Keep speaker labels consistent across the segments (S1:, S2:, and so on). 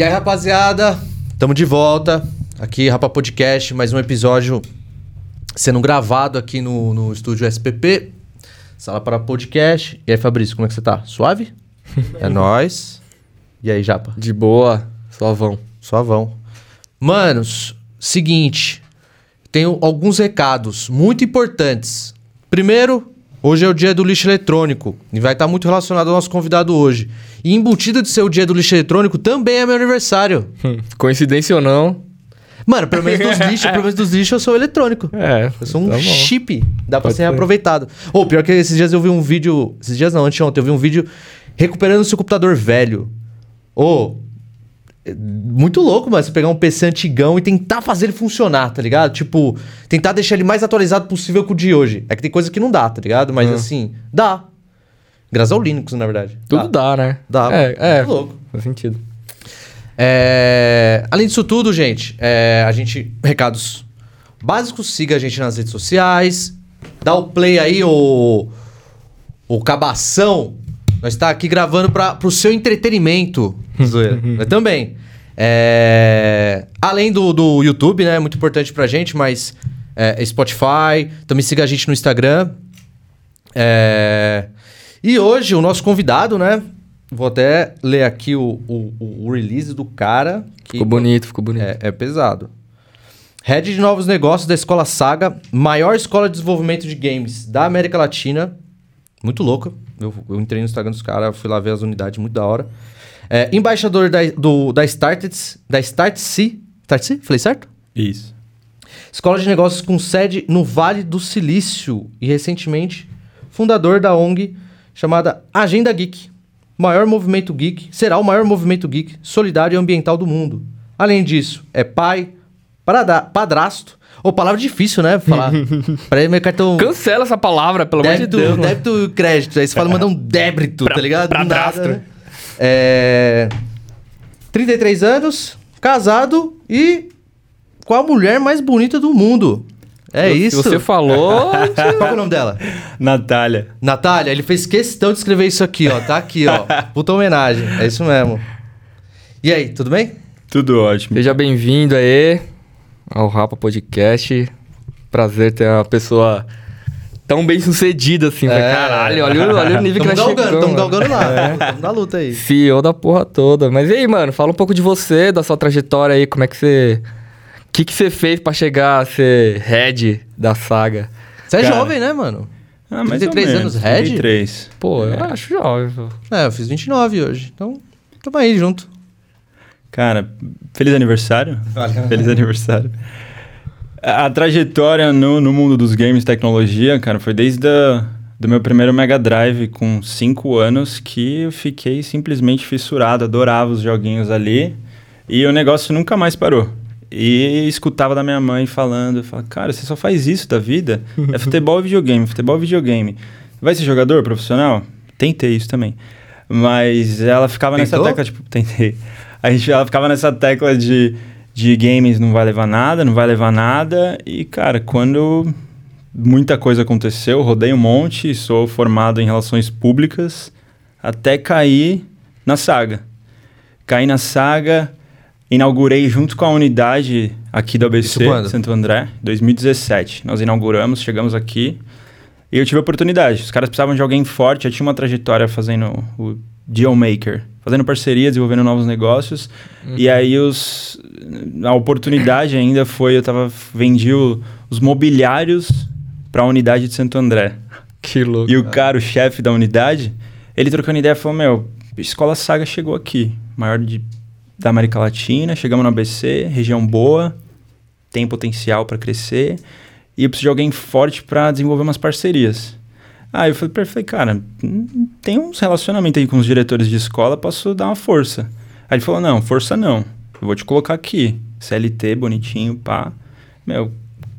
S1: E aí, rapaziada, estamos de volta aqui, Rapa Podcast, mais um episódio sendo gravado aqui no, no estúdio SPP, sala para podcast. E aí, Fabrício, como é que você tá? Suave? é nóis. E aí, Japa?
S2: De boa, suavão.
S1: Suavão. Manos, seguinte, tenho alguns recados muito importantes. Primeiro, hoje é o dia do lixo eletrônico e vai estar muito relacionado ao nosso convidado hoje. E embutido de ser o dia do lixo eletrônico também é meu aniversário.
S2: Coincidência ou não?
S1: Mano, pelo menos dos lixos, pelo menos dos lixos eu sou eletrônico.
S2: É.
S1: Eu sou um
S2: tá
S1: chip, dá pra
S2: Pode
S1: ser
S2: ser.
S1: reaproveitado. Ou pior que esses dias eu vi um vídeo, esses dias não, anteontem, eu vi um vídeo recuperando seu computador velho. Ô, é muito louco, mano, você pegar um PC antigão e tentar fazer ele funcionar, tá ligado? Tipo, tentar deixar ele mais atualizado possível que o de hoje. É que tem coisa que não dá, tá ligado? Mas
S2: Hum.
S1: assim, dá. Graças ao Linux, na verdade.
S2: Tudo dá, né?
S1: Dá.
S2: É, é.
S1: Muito louco.
S2: Faz sentido.
S1: É, Além disso tudo, gente, é, a gente. Recados básicos, siga a gente nas redes sociais. Dá o play aí, o. O cabação. Nós está aqui gravando para o seu entretenimento. Zoeira. mas também. É, além do, do YouTube, né? Muito importante pra gente, mas. é, Spotify. Também siga a gente no Instagram. É, E hoje, o nosso convidado, né? Vou até ler aqui o, o, o release do cara.
S2: Ficou bonito, ficou bonito.
S1: é, é pesado. Head de novos negócios da Escola Saga, maior escola de desenvolvimento de games da América Latina. Muito louca. Eu, eu entrei no Instagram dos caras, fui lá ver as unidades, muito da hora. É, embaixador da, do, da Startse, da Startse, Startse? Falei certo?
S3: Isso.
S1: Escola de negócios com sede no Vale do Silício e recentemente fundador da ONG chamada Agenda Geek, maior movimento geek, será o maior movimento geek solidário e ambiental do mundo. Além disso, é pai, parada- padrasto, ou palavra difícil, né? Falar. Para meu cartão
S2: Cancela essa palavra, pelo amor de
S1: débito,
S2: Deus. mano.
S1: débito e crédito. Aí você fala, manda um débito, tá ligado? Do
S2: padrasto.
S1: nada, né? É... 33 anos, casado e com a mulher mais bonita do mundo. É
S2: Se
S1: isso.
S2: você falou.
S1: Qual é o nome dela?
S3: Natália.
S1: Natália, ele fez questão de escrever isso aqui, ó. Tá aqui, ó. Puta homenagem. É isso mesmo. E aí, tudo bem?
S3: Tudo ótimo.
S2: Seja bem-vindo aí ao Rapa Podcast. Prazer ter uma pessoa tão bem sucedida assim.
S1: É.
S2: É. Caralho, olha, o- olha o nível
S1: Tamo
S2: que nós
S1: galgando,
S2: chegamos.
S1: tamo galgando lá.
S2: É.
S1: Tamo na luta aí.
S2: CEO da porra toda. Mas e aí, mano, fala um pouco de você, da sua trajetória aí, como é que você. O que, que você fez pra chegar a ser head da saga?
S1: Você é
S3: Cara.
S1: jovem, né, mano?
S3: Ah, mais
S1: 33
S3: ou
S1: anos,
S3: menos,
S1: Red?
S3: 33.
S2: Pô, eu acho jovem. pô.
S1: É, eu fiz 29 hoje. Então, tamo aí junto.
S3: Cara, feliz aniversário. Feliz aniversário. A, a trajetória no, no mundo dos games e tecnologia, cara, foi desde a, do meu primeiro Mega Drive com 5 anos que eu fiquei simplesmente fissurado, adorava os joguinhos ali e o negócio nunca mais parou. E escutava da minha mãe falando, falava, cara, você só faz isso da vida? É futebol e videogame, futebol e videogame. Vai ser jogador profissional? Tentei isso também. Mas ela ficava nessa
S1: Tentou?
S3: tecla, tipo, tentei. A gente, ela ficava nessa tecla de, de games não vai levar nada, não vai levar nada. E, cara, quando muita coisa aconteceu, rodei um monte, sou formado em relações públicas, até cair na saga. Caí na saga, inaugurei junto com a unidade aqui do
S1: Isso
S3: ABC? Santo André, 2017. Nós inauguramos, chegamos aqui e eu tive a oportunidade. Os caras precisavam de alguém forte, eu tinha uma trajetória fazendo o deal maker, fazendo parceria, desenvolvendo novos negócios. E aí os a oportunidade ainda foi, eu tava vendi o- os mobiliários para a unidade de Santo André.
S2: Que louco.
S3: E o cara, o chefe da unidade, ele trocando ideia, falou: Meu, Escola Saga chegou aqui, maior de, da América Latina, chegamos no ABC, região boa, tem potencial para crescer, e eu preciso de alguém forte para desenvolver umas parcerias. Aí eu falei pra ele, falei, cara, tem uns relacionamentos aí com os diretores de escola, posso dar uma força. Aí ele falou: Não, força não, eu vou te colocar aqui, CLT, bonitinho, pá. Meu, o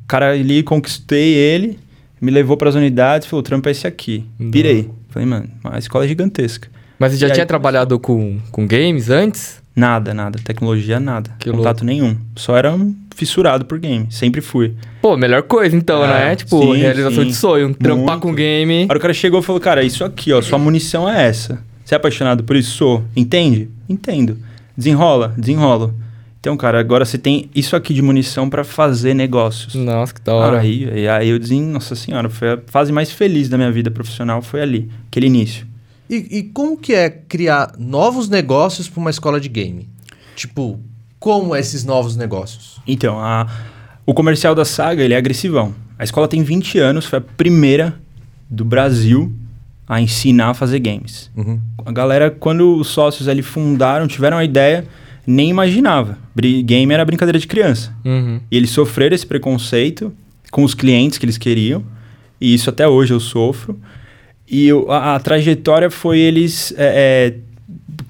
S3: cara ali, conquistei ele, me levou para as unidades, falou, o trampo é esse aqui.
S2: Da
S3: Pirei. Falei, mano, a escola é gigantesca.
S2: Mas você já
S3: E aí
S2: tinha
S3: começou.
S2: trabalhado com, com games antes?
S3: Nada, nada. Tecnologia, nada.
S2: Que
S3: Contato nenhum. Só era um fissurado por game. Sempre fui.
S2: Pô, melhor coisa então,
S3: Ah,
S2: né? Tipo,
S3: sim,
S2: realização
S3: sim.
S2: de sonho. Trampar
S3: Muito.
S2: com game.
S3: A hora que o cara chegou e falou, cara, isso aqui, ó, sua munição é essa. Você é apaixonado por isso? Sou. Entende? Entendo. desenrola, desenrolo. Então, cara, agora você tem isso aqui de munição pra fazer negócios.
S2: Nossa, que da hora.
S3: Aí, aí, aí eu dizem, nossa senhora, foi a fase mais feliz da minha vida profissional, foi ali, aquele início.
S1: E, e como que é criar novos negócios para uma escola de game? Tipo, como esses novos negócios?
S3: Então, a, o comercial da saga, ele é agressivão. A escola tem 20 anos, foi a primeira do Brasil a ensinar a fazer games.
S1: Uhum.
S3: A galera, quando os sócios ali fundaram, tiveram a ideia, nem imaginava. Game era brincadeira de criança.
S2: Uhum.
S3: E eles sofreram esse preconceito com os clientes que eles queriam. E isso até hoje eu sofro. E eu- a, a trajetória foi eles é, é,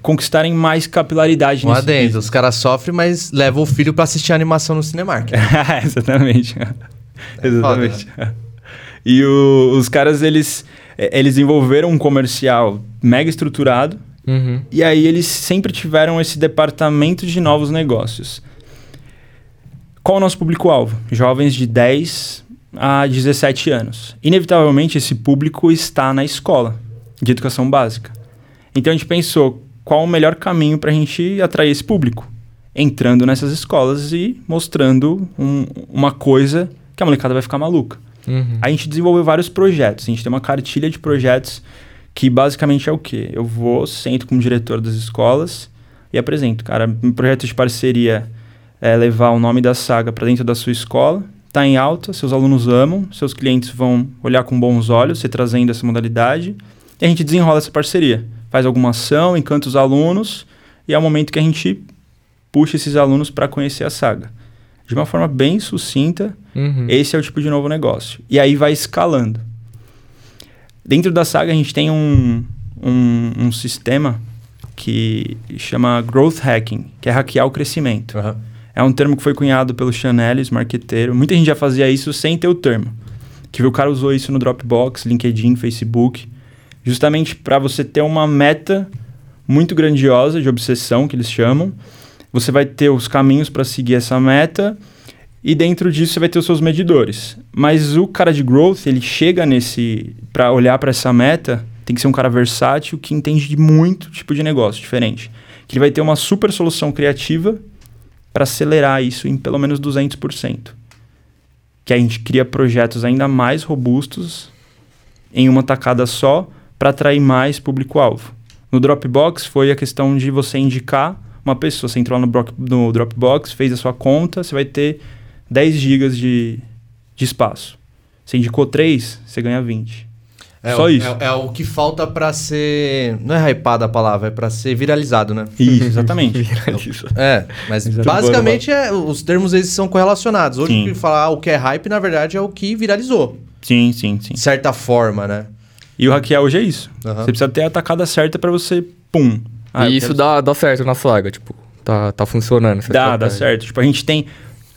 S3: conquistarem mais capilaridade
S1: Um
S3: nesse
S1: adendo, os caras sofrem, mas levam o filho para assistir a animação no Cinemark.
S3: Exatamente.
S1: É
S3: Exatamente. E o- os caras, eles, é, eles desenvolveram um comercial mega estruturado.
S2: Uhum.
S3: E aí eles sempre tiveram esse departamento de novos negócios. Qual o nosso público-alvo? Jovens de 10 a 17 anos. Inevitavelmente, esse público está na escola de educação básica. Então a gente pensou qual o melhor caminho para a gente atrair esse público. Entrando nessas escolas e mostrando um- uma coisa que a molecada vai ficar maluca.
S2: Uhum.
S3: A gente desenvolveu vários projetos. A gente tem uma cartilha de projetos que basicamente é o quê? Eu vou, sento com o diretor das escolas e apresento. Cara, um projeto de parceria é levar o nome da saga para dentro da sua escola. Tá em alta, seus alunos amam, seus clientes vão olhar com bons olhos, você trazendo essa modalidade. E a gente desenrola essa parceria. Faz alguma ação, encanta os alunos e é o momento que a gente puxa esses alunos para conhecer a saga. De uma forma bem sucinta,
S2: Uhum.
S3: esse é o tipo de novo negócio. E aí vai escalando. Dentro da saga, a gente tem um, um, um sistema que chama Growth Hacking, que é hackear o crescimento.
S1: Aham.
S3: É um termo que foi cunhado pelo Chanelis, marqueteiro. Muita gente já fazia isso sem ter o termo. Que o cara usou isso no Dropbox, LinkedIn, Facebook, justamente para você ter uma meta muito grandiosa de obsessão, que eles chamam. Você vai ter os caminhos para seguir essa meta e dentro disso você vai ter os seus medidores. Mas o cara de growth, ele chega nesse para olhar para essa meta, tem que ser um cara versátil que entende de muito tipo de negócio diferente. Que ele vai ter uma super solução criativa para acelerar isso em pelo menos 200%. Que a gente cria projetos ainda mais robustos em uma tacada só para atrair mais público-alvo. No Dropbox foi a questão de você indicar uma pessoa. Você entrou lá no, no Dropbox, fez a sua conta, você vai ter 10 GB de, de espaço. Você indicou 3, você ganha 20.
S1: É
S3: Só
S1: o,
S3: isso.
S1: É, é o que falta pra ser. Não é hypada a palavra, é pra ser viralizado, né?
S3: Isso, exatamente.
S1: É, mas
S3: Exato.
S1: basicamente é, os termos eles são correlacionados. Hoje falar o que é hype, na verdade, é o que viralizou.
S3: sim, sim, sim.
S1: De certa forma, né?
S3: E o hackear hoje é isso.
S1: Aham.
S3: Você precisa ter a tacada certa para você, pum. Ah,
S2: e isso
S3: quero-
S2: dá, dá certo na saga, tipo, tá, tá funcionando.
S3: Dá, dá
S2: estratégia.
S3: certo. Tipo, a gente tem.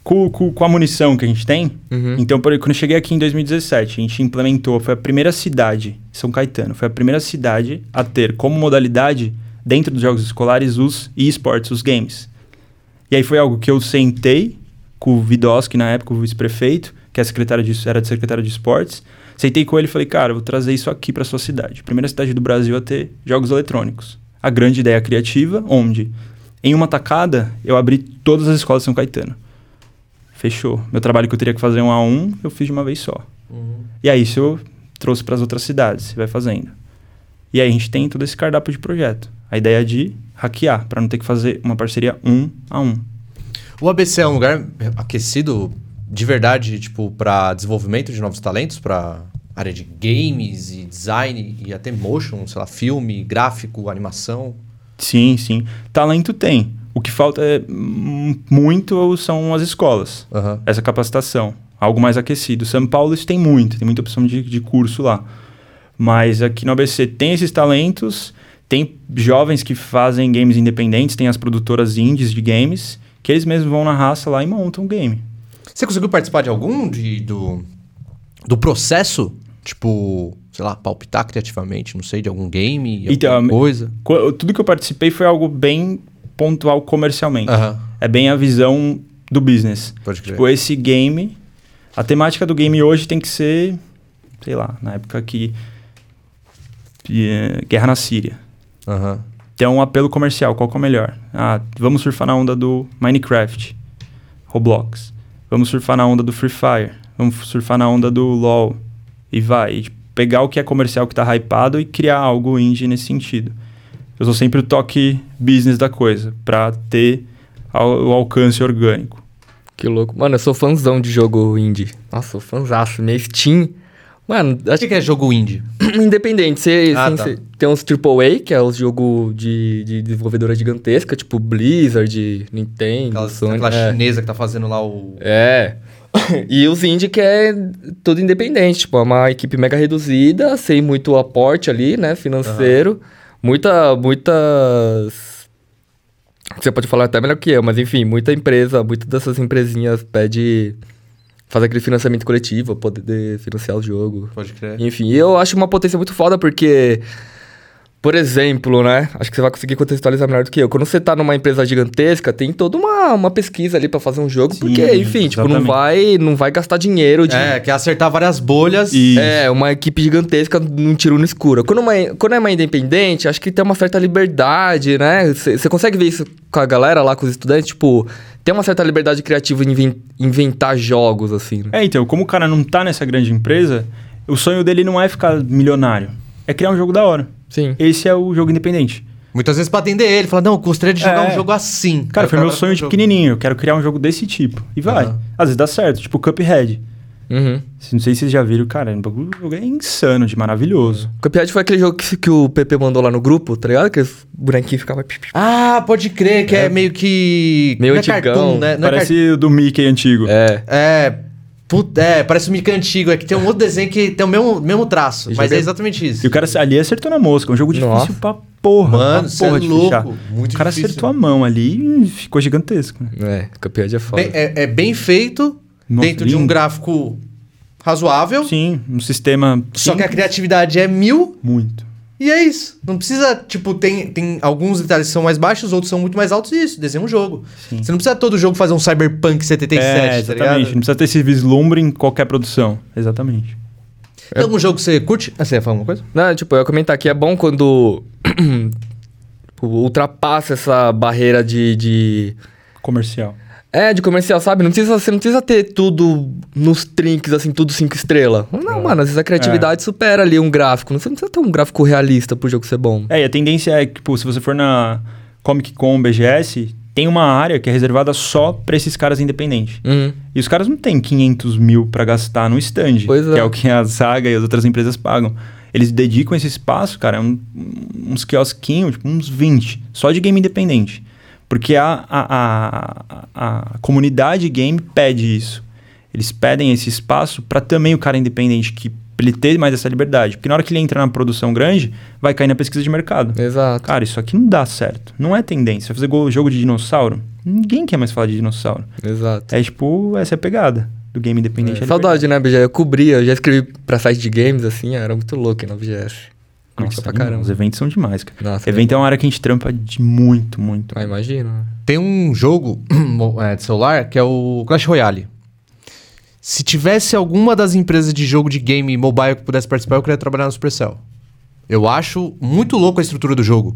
S3: Com, com, com a munição que a gente tem.
S2: Uhum.
S3: Então, por, quando eu cheguei aqui em 2017, a gente implementou. Foi a primeira cidade, São Caetano, foi a primeira cidade a ter como modalidade, dentro dos jogos escolares, os esportes, os games. E aí foi algo que eu sentei com o Vidoski, na época, o vice-prefeito, que é secretário de, era de secretário de esportes. Sentei com ele e falei, cara, vou trazer isso aqui para sua cidade. Primeira cidade do Brasil a ter jogos eletrônicos. A grande ideia criativa, onde em uma tacada eu abri todas as escolas de São Caetano. Fechou. Meu trabalho que eu teria que fazer um a um, eu fiz de uma vez só. E aí isso eu trouxe para as outras cidades, vai fazendo. E aí a gente tem todo esse cardápio de projeto. A ideia de hackear, para não ter que fazer uma parceria um a um.
S1: O ABC é um lugar aquecido de verdade, tipo, pra desenvolvimento de novos talentos, pra área de games e design e até motion, sei lá, filme, gráfico, animação.
S3: Sim, sim. Talento tem. O que falta é, muito são as escolas.
S1: Aham.
S3: essa capacitação. Algo mais aquecido. São Paulo isso tem muito, tem muita opção de, de curso lá. Mas aqui no ABC tem esses talentos, tem jovens que fazem games independentes, tem as produtoras indies de games, que eles mesmos vão na raça lá e montam um game.
S1: Você conseguiu participar de algum de, do, do processo? Tipo, sei lá, palpitar criativamente, não sei, de algum game,
S3: Então,
S1: alguma coisa?
S3: Co- Tudo que eu participei foi algo bem pontual comercialmente.
S1: Aham,
S3: É bem a visão do business.
S1: pode crer.
S3: Tipo, esse game, a temática do game hoje tem que ser, sei lá, na época que, é, guerra na Síria.
S1: Aham.
S3: tem um apelo comercial, qual que é o melhor? Ah, vamos surfar na onda do Minecraft, Roblox. Vamos surfar na onda do Free Fire. Vamos surfar na onda do LoL. E vai. E, pegar o que é comercial que tá hypado e criar algo indie nesse sentido. Eu sou sempre o toque business da coisa, pra ter o alcance orgânico.
S2: Que louco. Mano, eu sou fãzão de jogo indie. Nossa, sou fãzaço. Minha Steam... Mano,
S1: O que que é jogo indie?
S2: independente. Você,
S1: Ah,
S2: assim,
S1: tá.
S2: você tem uns AAA, que é os jogos de, de desenvolvedora gigantesca, tipo Blizzard, Nintendo,
S1: Aquela,
S2: Sony.
S1: aquela
S2: é.
S1: chinesa que tá fazendo lá o.
S2: É. E os indie que é tudo independente, tipo, é uma equipe mega reduzida, sem muito aporte ali, né, financeiro. Muita, muitas... Você pode falar até melhor que eu, mas enfim, muita empresa, muitas dessas empresinhas pede... Fazer aquele financiamento coletivo, poder financiar o jogo.
S1: Pode crer.
S2: Enfim, eu acho uma potência muito foda porque, por exemplo, né? Acho que você vai conseguir contextualizar melhor do que eu. Quando você tá numa empresa gigantesca, tem toda uma, uma pesquisa ali pra fazer um jogo,
S3: Sim,
S2: porque, enfim, tipo, não vai, não vai gastar dinheiro de.
S1: É, quer acertar várias bolhas.
S3: E-
S2: É, uma equipe gigantesca num tiro no escuro. Quando, uma, quando é uma independente, acho que tem uma certa liberdade, né? Você consegue ver isso com a galera lá, com os estudantes, tipo, tem uma certa liberdade criativa em inven- inventar jogos, assim. né?
S3: É, então, como o cara não tá nessa grande empresa, o sonho dele não é ficar milionário. É criar um jogo da hora.
S2: Sim.
S3: Esse é o jogo independente.
S1: Muitas vezes pra atender ele, fala, não, eu gostaria de jogar
S3: É.
S1: um jogo assim.
S3: Cara, foi
S1: o
S3: meu sonho de
S1: jogo.
S3: pequenininho. Eu quero criar um jogo desse tipo. E vai.
S1: Aham.
S3: Às vezes dá certo, tipo Cuphead.
S2: Uhum.
S3: Não sei se vocês já viram, cara. O o jogo é insano, de maravilhoso.
S2: Cuphead foi aquele jogo que, que o PP mandou lá no grupo, tá ligado? Que pi, pi, pi.
S1: Ah, pode crer, que é, meio que.
S2: Meio
S1: é
S2: antigão.
S1: cartoon, né? Não é
S3: Parece o do Mickey antigo.
S2: É.
S1: É. Put... É, parece um mica antigo. É que tem um outro desenho que tem o mesmo, mesmo traço. Mas
S2: joga-
S1: é exatamente isso.
S3: E o cara ali acertou na mosca. Um jogo
S2: Nossa.
S3: difícil pra porra.
S1: Mano,
S3: pra
S1: é
S3: porra de
S1: louco.
S3: fechar.
S1: Muito
S3: o cara
S1: difícil.
S3: acertou a mão ali e ficou gigantesco.
S2: É, Cuphead é foda.
S1: Bem- é, é bem feito,
S3: Nossa,
S1: dentro de um
S3: lindo.
S1: gráfico razoável.
S3: Sim, um sistema.
S1: Só que a criatividade é mil.
S3: Muito.
S1: E é isso. Não precisa, tipo, tem, tem alguns detalhes que são mais baixos, outros são muito mais altos e isso, desenha um jogo.
S3: Sim.
S1: Você não precisa todo jogo fazer um Cyberpunk 77,
S3: é,
S1: tá
S3: exatamente.
S1: ligado?
S3: Não precisa ter esse vislumbre em qualquer produção. Exatamente.
S1: Tem algum jogo que você curte? Ah, você ia falar alguma coisa?
S2: Não, tipo, eu ia comentar que é bom quando tipo, ultrapassa essa barreira de, de...
S3: Comercial.
S2: É, de comercial, sabe? Não precisa, você não precisa ter tudo nos trinks, assim, tudo cinco estrelas. Não, mano, às vezes a criatividade supera ali um gráfico. Você não precisa ter um gráfico realista pro jogo ser bom.
S3: É, e a tendência é que, tipo, se você for na Comic Con, BGS, tem uma área que é reservada só pra esses caras independentes.
S2: Uhum.
S3: E os caras não têm 500 mil pra gastar no stand,
S2: Pois
S3: que
S2: é.
S3: é o que a Saga e as outras empresas pagam. Eles dedicam esse espaço, cara, um- uns quiosquinhos, tipo, uns 20, só de game independente. Porque a, a, a, a comunidade game pede isso. Eles pedem esse espaço pra também o cara independente, que ele ter mais essa liberdade. Porque na hora que ele entra na produção grande, vai cair na pesquisa de mercado.
S2: Exato.
S3: Cara, isso aqui não dá certo. Não é tendência. Fazer go- jogo de dinossauro? Ninguém quer mais falar de dinossauro.
S2: Exato.
S3: É tipo, essa é a pegada do game independente. é
S2: Saudade, né, BG? Eu cobria, eu já escrevi pra site de games, assim, era muito louco na BGS. Nossa, pra
S3: Os
S2: caramba.
S3: eventos são demais, cara.
S2: Nossa,
S3: Evento é uma área que a gente trampa de muito, muito.
S2: Ah, imagino. né?
S1: Tem um jogo é, de celular que é o Clash Royale. Se tivesse alguma das empresas de jogo de game mobile que pudesse participar, eu queria trabalhar no Supercell. Eu acho muito louco a estrutura do jogo.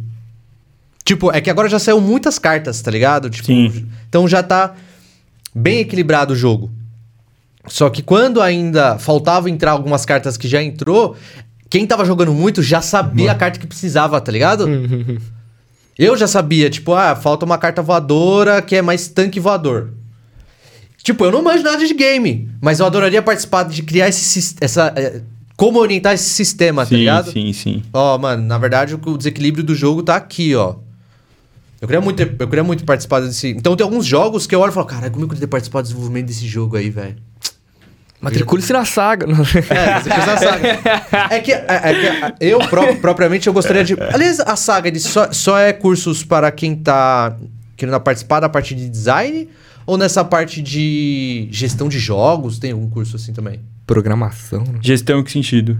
S1: Tipo, é que agora já saiu muitas cartas, tá ligado? Tipo,
S3: Sim.
S1: Então já tá bem equilibrado o jogo. Só que quando ainda faltava entrar algumas cartas que já entrou, quem tava jogando muito já sabia a carta que precisava, tá ligado? Eu já sabia, tipo, ah, falta uma carta voadora que é mais tanque voador. Tipo, eu não manjo nada de game, mas eu adoraria participar de criar esse sis- essa é, como orientar esse sistema, tá
S3: sim,
S1: ligado?
S3: sim, sim.
S1: Ó, mano, na verdade o, desequilíbrio do jogo tá aqui, ó. Eu queria muito, ter- eu queria muito participar desse. Então tem alguns jogos que eu olho e falo, cara, como eu queria ter participado do desenvolvimento desse jogo aí, velho.
S2: Matricule-se na saga.
S1: É, mas é que a saga. É que, é, é que eu pró- propriamente eu gostaria de. Aliás, a saga ele só, só é cursos para quem tá querendo participar da parte de design ou nessa parte de gestão de jogos? Tem algum curso assim também?
S2: Programação. né?
S3: Gestão em que sentido?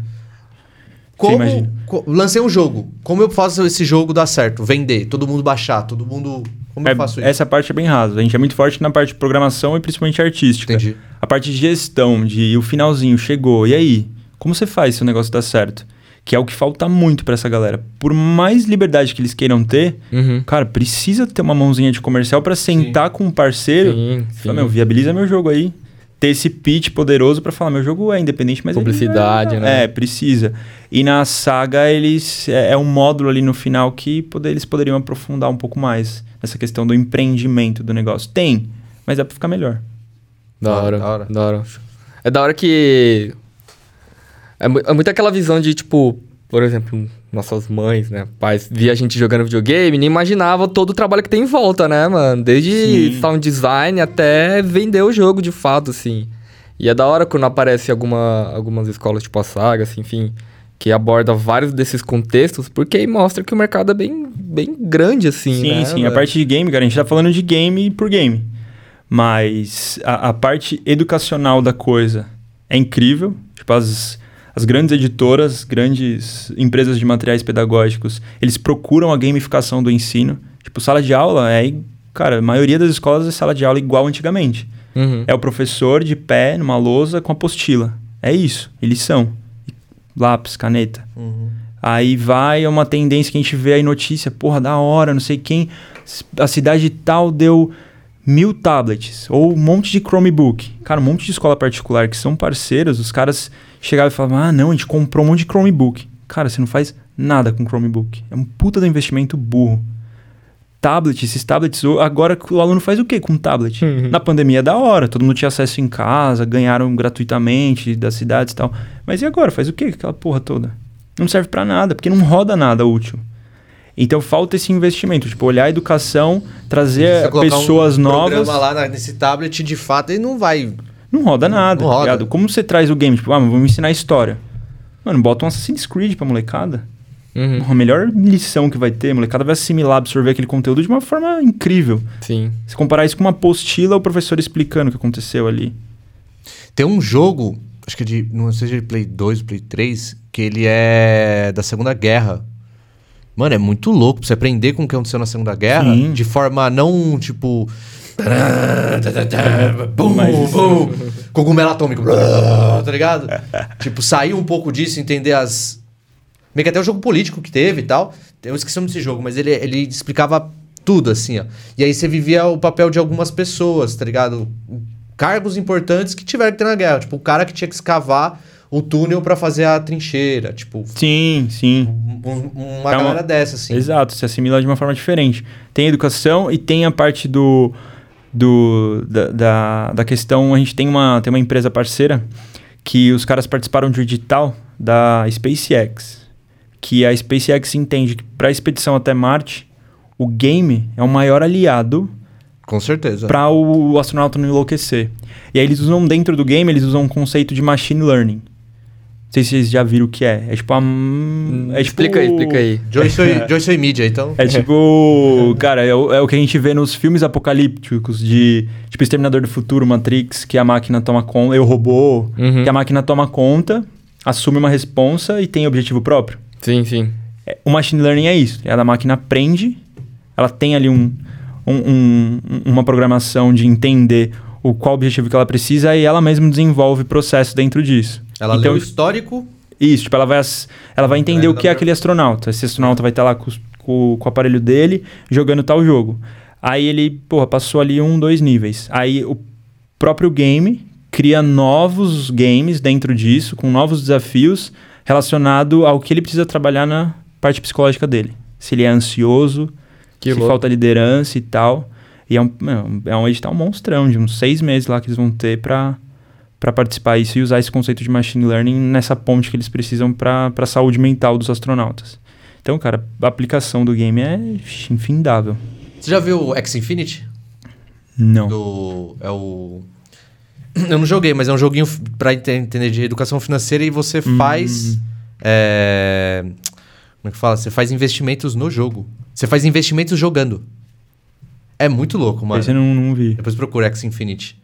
S1: Como co- lancei um jogo. Como eu faço esse jogo dar certo? Vender, todo mundo baixar, todo mundo. Como
S3: É,
S1: eu faço isso?
S3: essa parte é bem rasa. A gente é muito forte na parte de programação e principalmente artística.
S1: Entendi.
S3: A parte de gestão, de o finalzinho chegou, e aí? Como você faz se o negócio dar certo? Que é o que falta muito pra essa galera. Por mais liberdade que eles queiram ter,
S2: Uhum.
S3: cara, precisa ter uma mãozinha de comercial pra sentar com um parceiro.
S2: Sim, sim.
S3: meu, viabiliza meu jogo aí. Ter esse pitch poderoso pra falar, meu jogo é independente, mas
S2: Publicidade,
S3: é,
S2: né?
S3: É, precisa. E na saga, eles é, é um módulo ali no final que poder, eles poderiam aprofundar um pouco mais nessa questão do empreendimento do negócio. Tem, mas dá pra ficar melhor.
S2: Da
S1: Da
S2: hora,
S1: da hora.
S2: da hora. É da hora que. É, é muito aquela visão de, tipo, por exemplo, nossas mães, né? Pais via a gente jogando videogame e nem imaginava todo o trabalho que tem em volta, né, mano? Desde
S3: Sim.
S2: sound design até vender o jogo de fato, assim. E é da hora quando aparece alguma, algumas escolas, tipo a Saga, assim, enfim, que aborda vários desses contextos, porque aí mostra que o mercado é bem, bem grande, assim,
S3: Sim,
S2: né?
S3: sim. A
S2: mano?
S3: parte de game, cara, a gente tá falando de game por game. Mas a, a parte educacional da coisa é incrível. Tipo, as, as grandes editoras, grandes empresas de materiais pedagógicos, eles procuram a gamificação do ensino. Tipo, sala de aula é... Cara, a maioria das escolas é sala de aula igual antigamente.
S2: Uhum.
S3: É o professor de pé numa lousa com apostila. É isso. E lição. Lápis, caneta. Aí vai é uma tendência que a gente vê aí notícia, porra, da hora, não sei quem. A cidade tal deu mil tablets ou um monte de Chromebook. Cara, um monte de escola particular que são parceiros, os caras chegavam e falavam: ah, não, a gente comprou um monte de Chromebook. Cara, você não faz nada com Chromebook. É um puta do investimento burro. Tablet, esses tablets, agora o aluno faz o quê com tablet?
S2: Uhum.
S3: Na pandemia é da hora, todo mundo tinha acesso em casa, ganharam gratuitamente das cidades e tal. Mas e agora? Faz o quê com aquela porra toda? Não serve pra nada, porque não roda nada útil. Então falta esse investimento, tipo, olhar a educação, trazer pessoas
S1: um
S3: novas.
S1: lá nesse tablet, de fato, ele não vai.
S3: Não roda nada,
S1: Não
S3: tá
S1: roda.
S3: ligado? Como você traz o game? Tipo, ah, vamos ensinar história. Mano, bota um Assassin's Creed pra molecada.
S2: Uhum.
S3: A melhor lição que vai ter, a molecada vai assimilar, absorver aquele conteúdo de uma forma incrível.
S2: Sim.
S3: Se comparar isso com uma apostila, o professor explicando o que aconteceu ali.
S1: Tem um jogo, acho que é de. Não sei se é de Play 2, Play 3, que ele é da Segunda Guerra. Mano, é muito louco pra você aprender com o que aconteceu na Segunda Guerra
S3: Sim.
S1: de forma não, tipo. Bum, bum, cogumelo atômico, tá ligado? tipo, sair um pouco disso, entender as. Meio que até o jogo político que teve e tal. Eu esqueci o nome desse jogo, mas ele, ele explicava tudo, assim, ó. E aí você vivia o papel de algumas pessoas, tá ligado? Cargos importantes que tiveram que ter na guerra. Tipo, o cara que tinha que escavar o túnel pra fazer a trincheira. Tipo,
S3: Sim, sim.
S1: um- uma
S3: É uma-
S1: galera dessa, assim.
S3: Exato, se assimila de uma forma diferente. Tem educação e tem a parte do, do da, da, da questão. A gente tem uma, tem uma empresa parceira que os caras participaram de um edital da SpaceX. Que a SpaceX entende que para a expedição até Marte, o game é o maior aliado
S1: Com certeza.
S3: para o astronauta não enlouquecer. E aí eles usam dentro do game, eles usam um conceito de machine learning. Não sei se vocês já viram o que é. É tipo a. É tipo
S2: explica aí, explica aí.
S1: Joy Soy, Joy Soy Media, então.
S3: é tipo, cara, é o, é o que a gente vê nos filmes apocalípticos de, tipo, Exterminador do Futuro, Matrix, que a máquina toma conta, eu robô,
S2: Uhum.
S3: que a máquina toma conta, assume uma responsa e tem objetivo próprio.
S2: Sim, sim.
S3: É, O machine learning é isso. A máquina aprende, ela tem ali um, um- um- uma programação de entender o qual objetivo que ela precisa e ela mesma desenvolve processo dentro disso.
S1: Ela
S3: então,
S1: o histórico.
S3: isso, tipo, ela vai, ela vai entender o que é aquele astronauta. Esse astronauta vai estar lá com, com- com o aparelho dele, jogando tal jogo. Aí ele, porra, passou ali um, dois níveis. Aí o próprio game cria novos games dentro disso, com novos desafios relacionado ao que ele precisa trabalhar na parte psicológica dele. Se ele é ansioso,
S2: Que
S3: se
S2: louco.
S3: falta liderança e tal. E é um, é um edital monstrão, de uns seis meses lá que eles vão ter pra, pra participar disso e usar esse conceito de machine learning nessa ponte que eles precisam pra, pra saúde mental dos astronautas. Então, cara, a aplicação do game é infindável.
S1: Você já viu o X Infinity?
S3: Não.
S1: Do, é o. Eu não joguei, mas é um joguinho ente- entender de educação financeira e você faz. é, Como é que fala? Você faz investimentos no jogo. Você faz investimentos jogando. É muito louco, mano.
S3: Esse eu não, não vi.
S1: Depois procura X Infinity.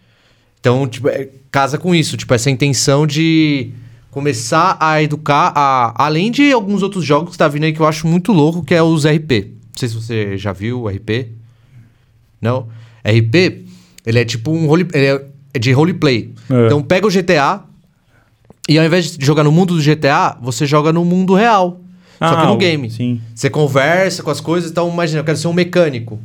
S1: Então, tipo, é- casa com isso. Tipo, essa intenção de começar a educar, a, além de alguns outros jogos que tá vindo aí que eu acho muito louco, que é os RP. Não sei se você já viu o RP. Não? RP, ele é tipo um role, ele é de roleplay.
S3: É.
S1: Então, pega o GTA E ao invés de jogar no mundo do GTA, você joga no mundo real. só que
S3: Ah,
S1: no game.
S3: sim.
S1: Você conversa com as coisas, então imagina, eu quero ser um mecânico.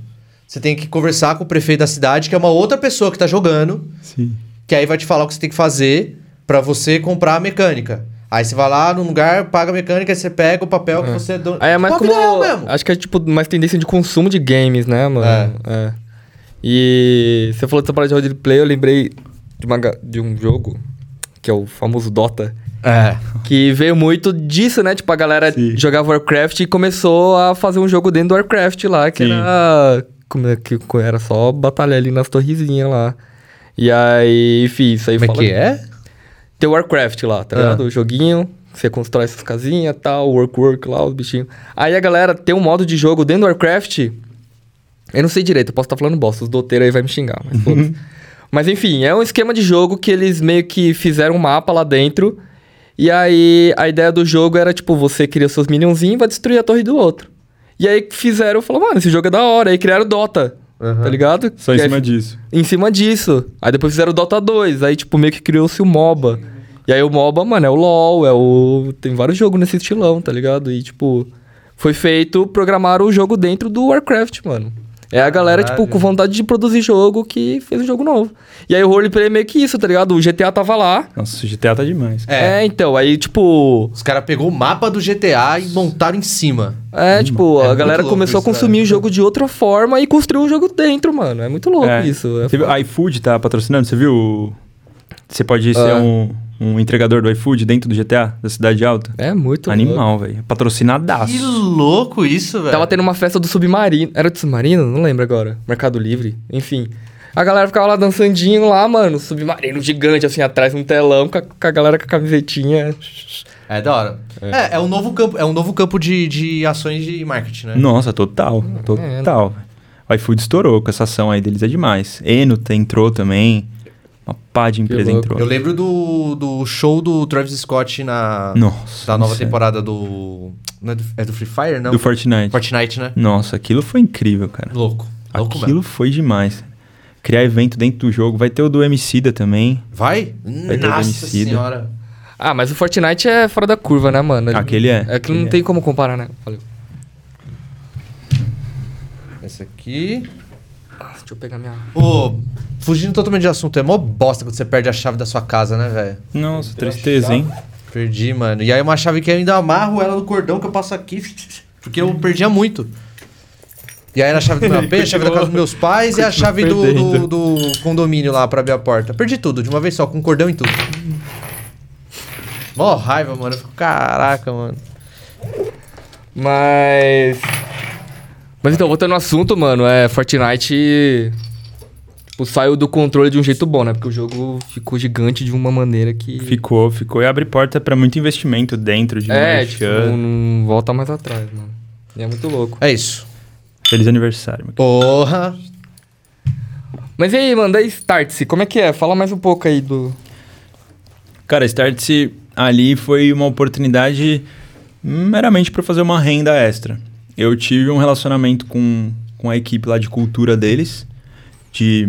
S1: Você tem que conversar com o prefeito da cidade, que é uma outra pessoa que tá jogando,
S3: Sim.
S1: que aí vai te falar o que você tem que fazer pra você comprar a mecânica. Aí você vai lá num lugar, paga a mecânica, aí você pega o papel que você é dono.
S2: Aí é mais como. Acho que é tipo mais tendência de consumo de games, né, mano?
S1: É.
S2: É. E você falou dessa parada de roleplay, eu lembrei de, uma, de um jogo, que é o famoso Dota.
S1: É.
S2: Que veio muito disso, né? Tipo, a galera
S3: Sim.
S2: jogava Warcraft e começou a fazer um jogo dentro do Warcraft lá, que
S3: Sim.
S2: era. Como é que era só batalhar ali nas torrezinhas lá. E aí, enfim, isso aí
S1: Como é que é?
S2: Tem o Warcraft lá, tá
S1: Ah.
S2: ligado? O joguinho, você constrói essas casinhas e tal, work work lá, os bichinhos. Aí a galera tem um modo de jogo dentro do Warcraft. Eu não sei direito, eu posso estar falando bosta, os doteiros aí vai me xingar, mas foda-se. Mas enfim, é um esquema de jogo que eles meio que fizeram um mapa lá dentro. E aí a ideia do jogo era tipo, você cria seus minionzinhos e vai destruir a torre do outro. E aí fizeram, falaram, mano, esse jogo é da hora. Aí criaram o Dota,
S1: Aham.
S2: tá ligado?
S3: Só em
S2: Que aí
S3: cima disso.
S2: em cima disso. Aí depois fizeram o Dota 2, aí tipo meio que criou-se o MOBA. E aí o MOBA, mano, é o LoL, é o tem vários jogos nesse estilão, tá ligado? E tipo foi feito programar o jogo dentro do Warcraft, mano. É a galera, tipo, com vontade de produzir jogo que fez um jogo novo. E aí o roleplay é meio que isso, tá ligado? O GTA tava lá.
S3: Nossa, o GTA tá demais.
S1: É.
S2: É, então, aí tipo.
S1: Os caras pegou o mapa do GTA e montaram em cima.
S2: É, tipo,
S1: é
S2: a galera começou
S1: isso,
S2: a consumir
S1: velho.
S2: o jogo de outra forma e construiu um jogo dentro, mano. É muito louco
S3: É.
S2: isso. É
S3: Você viu, a iFood tá patrocinando, você viu? Você pode ser
S2: Ah.
S3: um, um entregador do iFood dentro do GTA, da Cidade Alta?
S2: É muito louco.
S3: Animal, velho. Patrocinadaço.
S1: Que louco isso, velho.
S2: Tava tendo uma festa do Submarino. Era do Submarino? Não lembro agora. Mercado Livre. Enfim. A galera ficava lá dançandinho lá, mano. Submarino gigante, assim, atrás, um telão, com a, com a galera com a camisetinha.
S1: É da hora. É, é, um novo campo, é um novo campo de, de ações de marketing, né?
S3: Nossa, total. Total. O iFood estourou com essa ação aí deles, é demais. Eno tá- entrou também. Uma pá de empresa entrou.
S1: Eu lembro do, do show do Travis Scott na
S3: Nossa.
S1: da nova
S3: é-
S1: temporada do, não é do. é do Free Fire, não?
S3: Do Fortnite.
S1: Fortnite, né?
S3: Nossa, aquilo foi incrível, cara.
S1: Louco. Louco
S3: Aquilo
S1: mesmo.
S3: foi demais. Criar evento dentro do jogo. Vai ter o do Emicida também.
S1: Vai?
S3: ter o
S1: Nossa
S3: Emicida.
S1: senhora.
S2: Ah, mas o Fortnite é fora da curva, né, mano? Ele-
S3: Aquele é.
S2: É que não
S3: Aquele é.
S2: tem como comparar, né? Valeu.
S1: Esse aqui.
S2: Deixa eu pegar minha...
S1: Ô, fugindo totalmente de assunto, é mó bosta quando você perde a chave da sua casa, né, velho?
S3: Nossa, tristeza, hein?
S1: Perdi, mano. E aí uma chave que eu ainda amarro ela no cordão que eu passo aqui, porque eu perdia muito. E aí era a chave do meu AP, a chave da casa dos meus pais e a chave do, do, do condomínio lá pra abrir a porta. Perdi tudo, de uma vez só, com cordão e tudo. Mó raiva, mano. Eu fico, caraca, mano.
S2: Mas... Mas então, voltando ao assunto, mano, é Fortnite... Tipo, saiu do controle de um jeito bom, né? Porque o jogo ficou gigante de uma maneira que...
S3: Ficou, ficou. E abre porta pra muito investimento dentro de
S2: É, tipo, não, não volta mais atrás, mano. E é muito louco.
S1: É isso.
S3: Feliz aniversário, meu
S1: Porra.
S2: Mas e aí, mano, da Startse, como é que é? Fala mais um pouco aí do...
S3: Cara, Startse ali foi uma oportunidade meramente para fazer uma renda extra. Eu tive um relacionamento com, com a equipe lá de cultura deles, de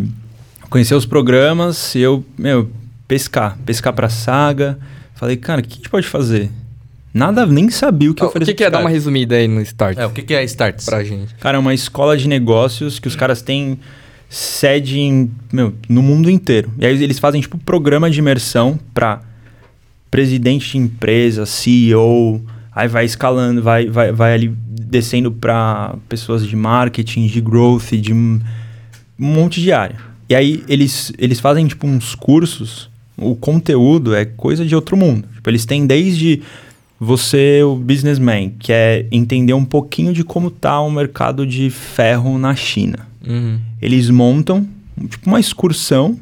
S3: conhecer os programas, e eu, meu, pescar, pescar pra saga. Falei, cara, o que a gente pode fazer? Nada, nem sabia o que
S2: o
S3: oferecer
S2: que, que é?
S3: pros
S2: Dá uma resumida aí no Start
S1: É, o que, que é Starts?
S2: pra gente.
S3: Cara, é uma escola de negócios que os caras têm sede em, meu, no mundo inteiro. E aí eles fazem, tipo, programa de imersão pra presidente de empresa, CEO, aí vai escalando, vai, vai, vai ali descendo pra pessoas de marketing, de growth, de um monte de área. E aí eles, eles fazem, tipo, uns cursos, o conteúdo é coisa de outro mundo. Tipo, eles têm desde você, o businessman, que é entender um pouquinho de como tá o mercado de ferro na China.
S2: Uhum.
S3: Eles montam, tipo, uma excursão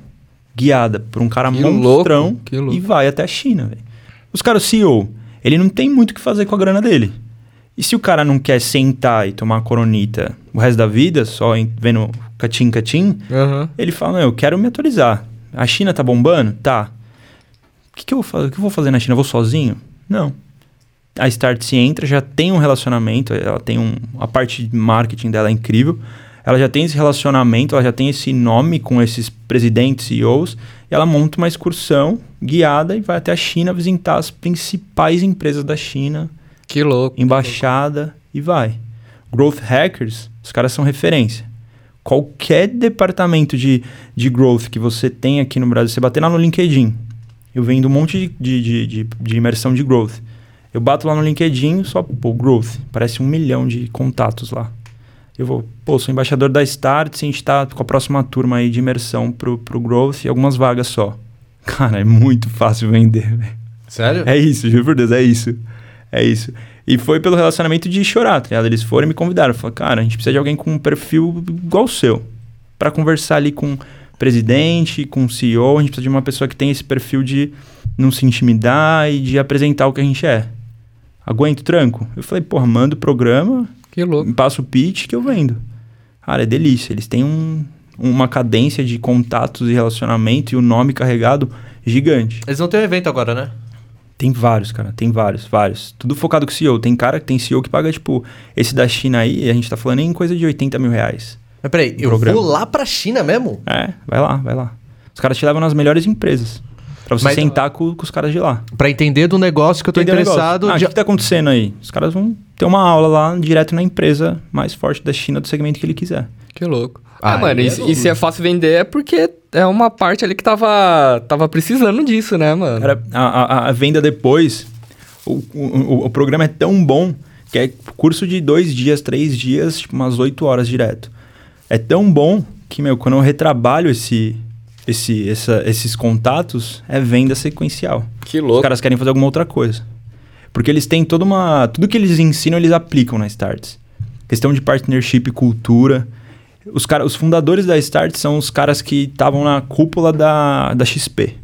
S3: guiada por um cara
S2: Que
S3: monstrão
S2: louco, louco.
S3: e vai até a China, velho. Os caras, o CEO, ele não tem muito o que fazer com a grana dele. E se o cara não quer sentar e tomar coronita o resto da vida, só em- vendo catim catim,
S2: Aham.
S3: ele fala, não, eu quero me atualizar. A China tá bombando? Tá. O que, que, eu, vou fazer? o que eu vou fazer na China? Eu vou sozinho? Não. A Start se entra, já tem um relacionamento, ela tem um... A parte de marketing dela é incrível. Ela já tem esse relacionamento, ela já tem esse nome com esses presidentes, CEOs, e ela monta uma excursão guiada e vai até a China visitar as principais empresas da China,
S2: Que louco.
S3: embaixada e vai. Growth Hackers, os caras são referência. Qualquer departamento de, de growth que você tem aqui no Brasil, você bater lá no LinkedIn, eu vendo um monte de, de, de, de imersão de growth. Eu bato lá no LinkedIn, só, pô, growth, parece um milhão de contatos lá. Eu vou, pô, sou embaixador da Start, a gente tá com a próxima turma aí de imersão pro, pro growth e algumas vagas só. Cara, é muito fácil vender, velho.
S1: Sério?
S3: É isso, juro por Deus, é isso. É isso. E foi pelo relacionamento de chorar, tá ligado? Eles foram e me convidaram. Falaram, cara, a gente precisa de alguém com um perfil igual o seu. Pra conversar ali com o presidente, com o CEO. A gente precisa de uma pessoa que tem esse perfil de não se intimidar e de apresentar o que a gente é. Aguento tranco? Eu falei, porra, manda o programa,
S2: Que louco.
S3: me passa o pitch que eu vendo. Cara, é delícia. Eles têm um- uma cadência de contatos e relacionamento e o nome carregado gigante.
S1: Eles vão ter um evento agora, né?
S3: Tem vários, cara. Tem vários, vários. Tudo focado com CEO. Tem cara que tem CEO que paga, tipo, esse da China aí, a gente tá falando em coisa de 80 mil reais.
S1: Mas peraí, eu
S3: Programa.
S1: vou lá pra China mesmo?
S3: É, vai lá, vai lá. Os caras te levam nas melhores empresas. Pra você
S1: Mas-
S3: sentar com, com os caras de lá.
S1: Pra entender do negócio que eu tô
S3: o negócio?
S1: interessado.
S3: Ah, o
S1: de-
S3: que, que tá acontecendo aí? Os caras vão ter uma aula lá direto na empresa mais forte da China do segmento que ele quiser.
S2: Que louco.
S1: Ah,
S2: Ah, mano, e,
S1: é
S2: se-
S1: louco.
S2: e se é fácil vender é porque é uma parte ali que tava, tava precisando disso, né, mano?
S3: Cara, a, a- a venda depois, o, o, o- o programa é tão bom que é curso de dois dias, três dias, tipo umas oito horas direto. É tão bom que, meu, quando eu retrabalho esse, esse, essa- esses contatos, é venda sequencial.
S2: Que
S3: Os
S2: louco.
S3: caras querem fazer alguma outra coisa. Porque eles têm toda uma. Tudo que eles ensinam, eles aplicam na Starts. Questão de partnership e cultura. Os, cara, os fundadores da Starts são os caras que estavam na cúpula da, da XP.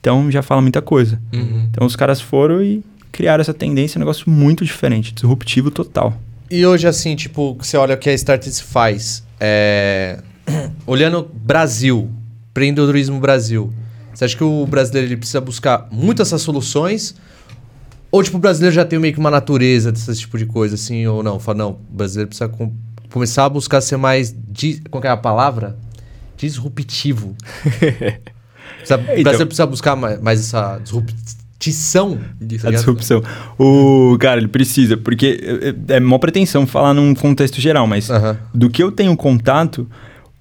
S3: Então já fala muita coisa.
S2: Uhum.
S3: Então os caras foram e criaram essa tendência, um negócio muito diferente, disruptivo total.
S1: E hoje, assim, tipo, você olha o que a Startits faz. É... Olhando Brasil, empreendedorismo Brasil. Você acha que o brasileiro ele precisa buscar muitas essas soluções? Ou, tipo, o brasileiro já tem meio que uma natureza desse tipo de coisa, assim, ou não? Fala, não, o brasileiro precisa com- começar a buscar ser mais. Di... Qual é a palavra? Disruptivo. Precisa- O
S3: então-
S1: brasileiro precisa buscar mais, mais essa disruptição.
S3: A disrupção. O cara, ele precisa, porque é, é mó pretensão falar num contexto geral, mas
S1: Aham.
S3: do que eu tenho contato,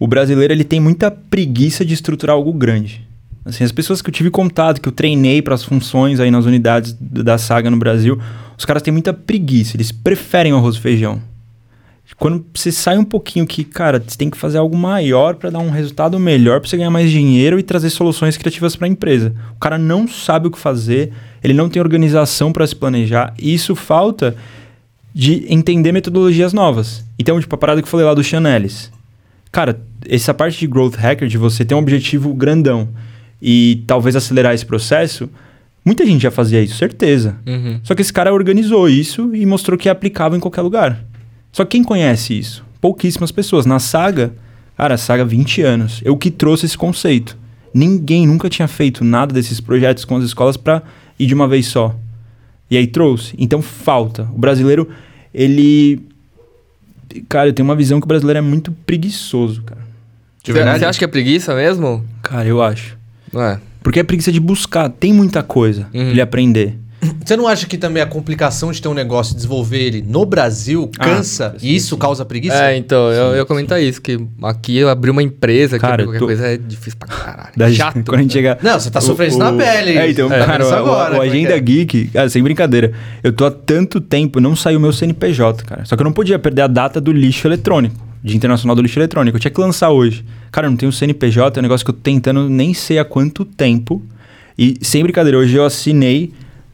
S3: o brasileiro ele tem muita preguiça de estruturar algo grande. Assim, as pessoas que eu tive contato, que eu treinei para as funções aí nas unidades da saga no Brasil, os caras têm muita preguiça, eles preferem o arroz e feijão. Quando você sai um pouquinho que, cara, você tem que fazer algo maior para dar um resultado melhor, para você ganhar mais dinheiro e trazer soluções criativas para a empresa. O cara não sabe o que fazer, ele não tem organização para se planejar, e isso falta de entender metodologias novas. Então, tipo, a parada que eu falei lá do Chanelis. Cara, essa parte de growth hacker, de você ter um objetivo grandão e talvez acelerar esse processo, muita gente já fazia isso, certeza.
S2: Uhum.
S3: Só que esse cara organizou isso e mostrou que é aplicável em qualquer lugar. Só que quem conhece isso? Pouquíssimas pessoas. Na saga, cara, a saga 20 anos. Eu que trouxe esse conceito. Ninguém nunca tinha feito nada desses projetos com as escolas para ir de uma vez só. E aí trouxe. Então falta. O brasileiro, ele. Cara, eu tenho uma visão que o brasileiro é muito preguiçoso, cara.
S1: De
S2: Você
S1: verdade?
S2: você acha que é preguiça mesmo?
S3: Cara, eu acho.
S2: É.
S3: Porque é preguiça de buscar. Tem muita coisa
S2: Uhum.
S3: pra ele aprender.
S1: Você não acha que também a complicação de ter um negócio e desenvolver ele no Brasil
S3: Ah,
S1: cansa
S3: sim,
S1: e isso
S3: sim.
S1: causa preguiça?
S2: É, então, eu, eu ia comentar isso, que aqui eu abri uma empresa, que
S3: Cara,
S2: qualquer
S3: tô-
S2: coisa é difícil pra caralho.
S3: Da-
S2: Chato.
S3: Quando a gente chega.
S1: Não, você tá sofrendo isso
S3: o-
S1: na
S3: o-
S1: pele.
S3: É, então,
S1: Tá
S3: cara,
S1: isso
S3: o-
S1: agora,
S3: o,
S1: é que
S3: Agenda
S1: é?
S3: Geek, cara, sem brincadeira, eu tô há tanto tempo, não saiu meu CNPJ, cara. Só que eu não podia perder a data do lixo eletrônico, Dia Internacional do Lixo Eletrônico. Eu tinha que lançar hoje. Cara, eu não tenho CNPJ, é um negócio que eu tô tentando nem sei há quanto tempo. E, sem brincadeira, hoje eu assinei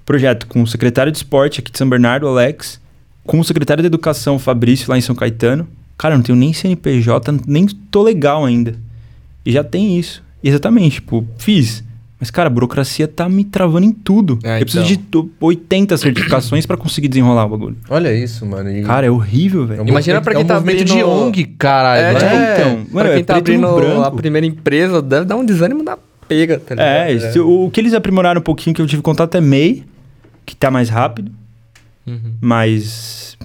S3: projeto com o secretário de esporte aqui de São Bernardo, Alex, com o secretário de educação, Fabrício, lá em São Caetano. Cara, eu não tenho nem CNPJ, nem tô legal ainda. E já tem isso. Exatamente, tipo, fiz. Mas, cara, a burocracia tá me travando em tudo.
S2: É,
S3: eu preciso
S2: então.
S3: de to- 80 certificações pra conseguir desenrolar o bagulho.
S1: Olha isso, mano. e-
S3: Cara, é horrível, velho.
S1: é
S2: Imagina pra quem
S1: é um
S2: tá
S1: movimento
S2: abrindo-
S1: de ONG, caralho.
S2: É,
S1: né?
S2: tipo,
S3: então,
S2: Pra
S3: mano,
S2: quem
S3: é
S2: tá abrindo a primeira empresa, deve dar um desânimo da pega, tá ligado?
S3: É, se- o, o que eles aprimoraram um pouquinho que eu tive contato é MEI, que tá mais rápido. mas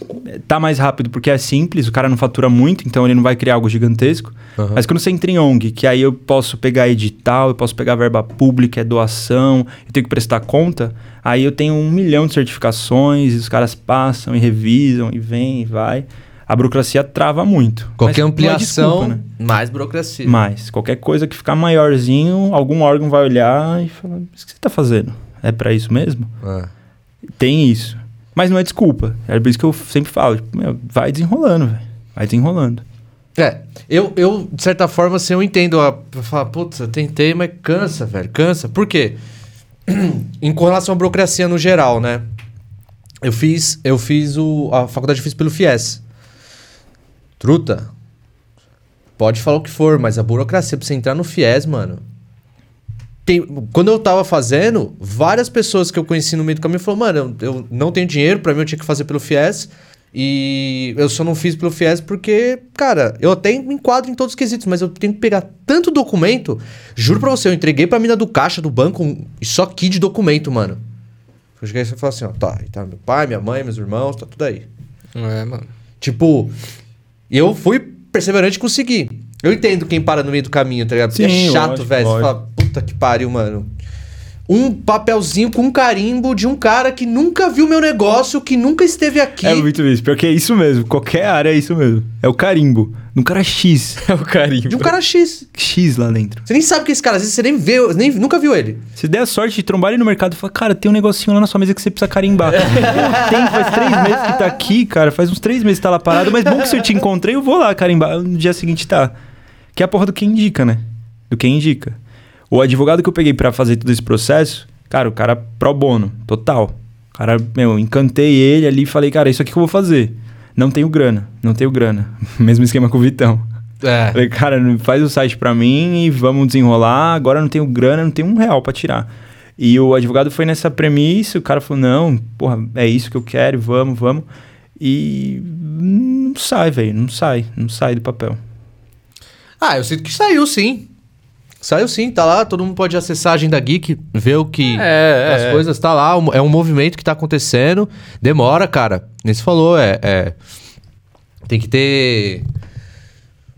S3: tá mais rápido porque é simples, o cara não fatura muito, então ele não vai criar algo gigantesco.
S1: Aham.
S3: Mas quando você entra em ONG, que aí eu posso pegar edital, eu posso pegar verba pública, é doação, eu tenho que prestar conta, aí eu tenho um milhão de certificações, e os caras passam e revisam, e vem e vai. A burocracia trava muito.
S1: Qualquer
S3: Mas é
S1: ampliação,
S3: desculpa, né?
S1: mais burocracia.
S3: Mas qualquer coisa que ficar maiorzinho, algum órgão vai olhar e falar: o que você tá fazendo? É pra isso mesmo?
S1: Ah.
S3: Tem isso. Mas não é desculpa. É por isso que eu sempre falo: tipo, meu, vai desenrolando, velho. Vai desenrolando.
S1: É, eu, eu, de certa forma, assim, eu entendo a falar, putz, eu tentei, mas cansa, velho, cansa. Por quê? em relação à burocracia no geral, né? Eu fiz, eu fiz o, a faculdade eu fiz pelo FIES. Truta, pode falar o que for, mas a burocracia pra você entrar no FIES, mano. Tem, quando eu tava fazendo, várias pessoas que eu conheci no meio do caminho falaram, mano, eu, eu não tenho dinheiro, pra mim eu tinha que fazer pelo FIES. E eu só não fiz pelo FIES porque, cara, eu até me enquadro em todos os quesitos, mas eu tenho que pegar tanto documento. Juro pra você, eu entreguei pra mina do caixa do banco um, isso aqui de documento, mano. Eu cheguei e falei assim, ó, tá, aí tá meu pai, minha mãe, meus irmãos, tá tudo aí.
S2: É, mano.
S1: Tipo, eu fui perseverante e consegui. Eu entendo quem para no meio do caminho, tá ligado? Porque
S3: Sim,
S1: é chato,
S3: lógico,
S1: velho. Você fala, puta que pariu, mano. Um papelzinho com um carimbo de um cara que nunca viu meu negócio, que nunca esteve aqui.
S3: É muito isso. Pior que é isso mesmo. Qualquer área é isso mesmo. É o carimbo. De um cara X.
S2: É o carinho.
S1: De um cara X.
S3: X lá dentro.
S1: Você nem sabe que é esse cara, às vezes você nem vê, nem, nunca viu ele.
S3: Se der a sorte de trombar ele no mercado e falar, cara, tem um negocinho lá na sua mesa que você precisa carimbar. Tem, faz três meses que tá aqui, cara. Faz uns três meses que tá lá parado, mas bom que se eu te encontrei, eu vou lá carimbar. No dia seguinte tá. Que é a porra do que indica, né? Do que indica. O advogado que eu peguei pra fazer todo esse processo, cara, o cara pro bono, total. O cara, meu, encantei ele ali e falei, cara, isso aqui que eu vou fazer. Não tenho grana, não tenho grana. Mesmo esquema com o Vitão.
S1: É.
S3: Falei, cara, faz o site pra mim e vamos desenrolar. Agora não tenho grana, não tenho um real pra tirar. E o advogado foi nessa premissa, o cara falou, não, porra, é isso que eu quero, vamos, vamos. E não sai, velho, não sai, não sai do papel.
S1: Ah, eu sinto que saiu sim. Saiu sim, tá lá, todo mundo pode acessar a Agenda Geek, ver o que
S2: É,
S1: as
S2: é.
S1: coisas tá lá, é um movimento que tá acontecendo. Demora, cara. Nem se falou, é, é- tem que ter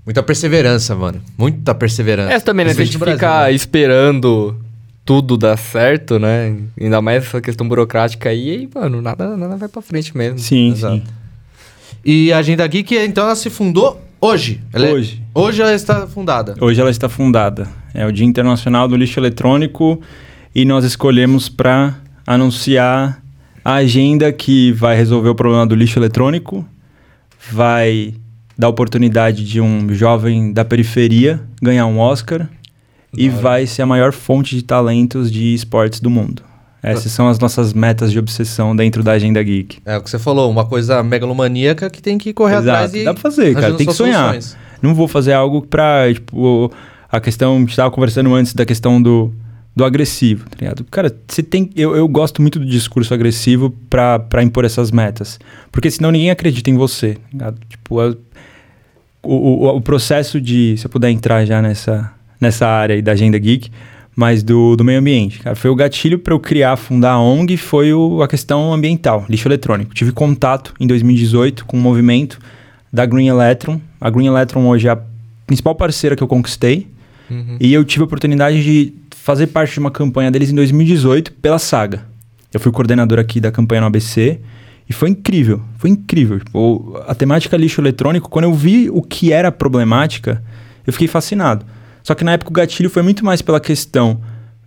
S1: muita perseverança, mano. Muita perseverança.
S2: É, também, né? Se a
S1: Principalmente
S2: gente
S1: Brasil,
S2: ficar
S1: né?
S2: esperando tudo dar certo, né? Ainda mais essa questão burocrática aí, aí, mano, nada, nada vai pra frente mesmo.
S3: Sim,
S1: Exato.
S3: sim.
S1: E a Agenda Geek, então, ela se fundou hoje. Ela é-
S3: Hoje.
S1: hoje ela está fundada.
S3: Hoje ela está fundada. É o Dia Internacional do Lixo Eletrônico e nós escolhemos para anunciar a agenda que vai resolver o problema do lixo eletrônico, vai dar oportunidade de um jovem da periferia ganhar um Oscar e vai ser a maior fonte de talentos de esportes do mundo. Essas são as nossas metas de obsessão dentro da Agenda Geek.
S1: É o que você falou, uma coisa megalomaníaca que tem que correr
S3: Exato.
S1: atrás e.
S3: Dá pra fazer, cara. Tem que sonhar.
S1: soluções.
S3: Não vou fazer algo pra, tipo, a questão. A gente tava conversando antes da questão do, do agressivo, tá ligado? Cara, você tem. Eu, eu gosto muito do discurso agressivo pra, pra impor essas metas. Porque senão ninguém acredita em você, tá ligado? Tipo, a- o, o, o processo de. Se eu puder entrar já nessa, nessa área aí da agenda geek, mas do, do meio ambiente. Cara, foi o gatilho para eu criar, fundar a ONG, foi o, a questão ambiental, lixo eletrônico. Tive contato em 2018 com um movimento da Green Electron. A Green Electron hoje é a principal parceira que eu conquistei.
S2: Uhum.
S3: E eu tive a oportunidade de fazer parte de uma campanha deles em 2018 pela Saga. Eu fui coordenador aqui da campanha no ABC e foi incrível, foi incrível. Tipo, a temática lixo eletrônico, quando eu vi o que era a problemática, eu fiquei fascinado. Só que na época o gatilho foi muito mais pela questão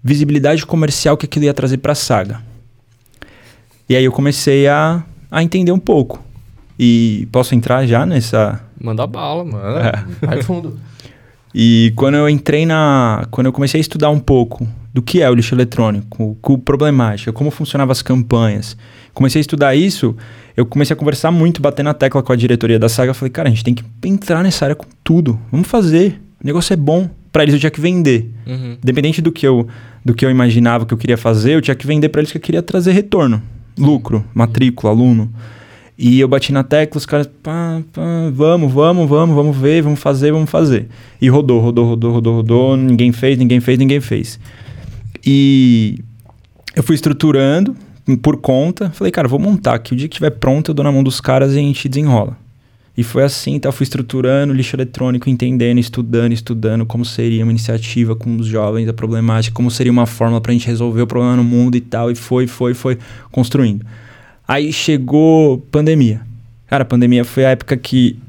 S3: visibilidade comercial que aquilo ia trazer para a Saga. E aí eu comecei a, a entender um pouco. E posso entrar já nessa
S2: Manda bala, mano.
S3: É.
S1: vai fundo.
S3: e quando eu entrei na. Quando eu comecei a estudar um pouco do que é o lixo eletrônico, com problemática, como funcionavam as campanhas, comecei a estudar isso, eu comecei a conversar muito, bater na tecla com a diretoria da saga. Falei, cara, a gente tem que entrar nessa área com tudo. Vamos fazer. O negócio é bom. Pra eles eu tinha que vender.
S2: Uhum.
S3: Independente do que eu, do que eu imaginava que eu queria fazer, eu tinha que vender pra eles que eu queria trazer retorno, lucro, matrícula, aluno. E eu bati na tecla, os caras, pá, pá, vamos, vamos, vamos, vamos ver, vamos fazer, vamos fazer. E rodou, rodou, rodou, rodou, rodou, ninguém fez, ninguém fez, ninguém fez. E eu fui estruturando, por conta. Falei, cara, vou montar aqui. O dia que estiver pronto, eu dou na mão dos caras e a gente desenrola. E foi assim, então fui estruturando lixo eletrônico, entendendo, estudando, estudando como seria uma iniciativa com os jovens, a problemática, como seria uma fórmula pra gente resolver o problema no mundo e tal. E foi, foi, foi construindo. Aí chegou pandemia. Cara, a pandemia foi a época que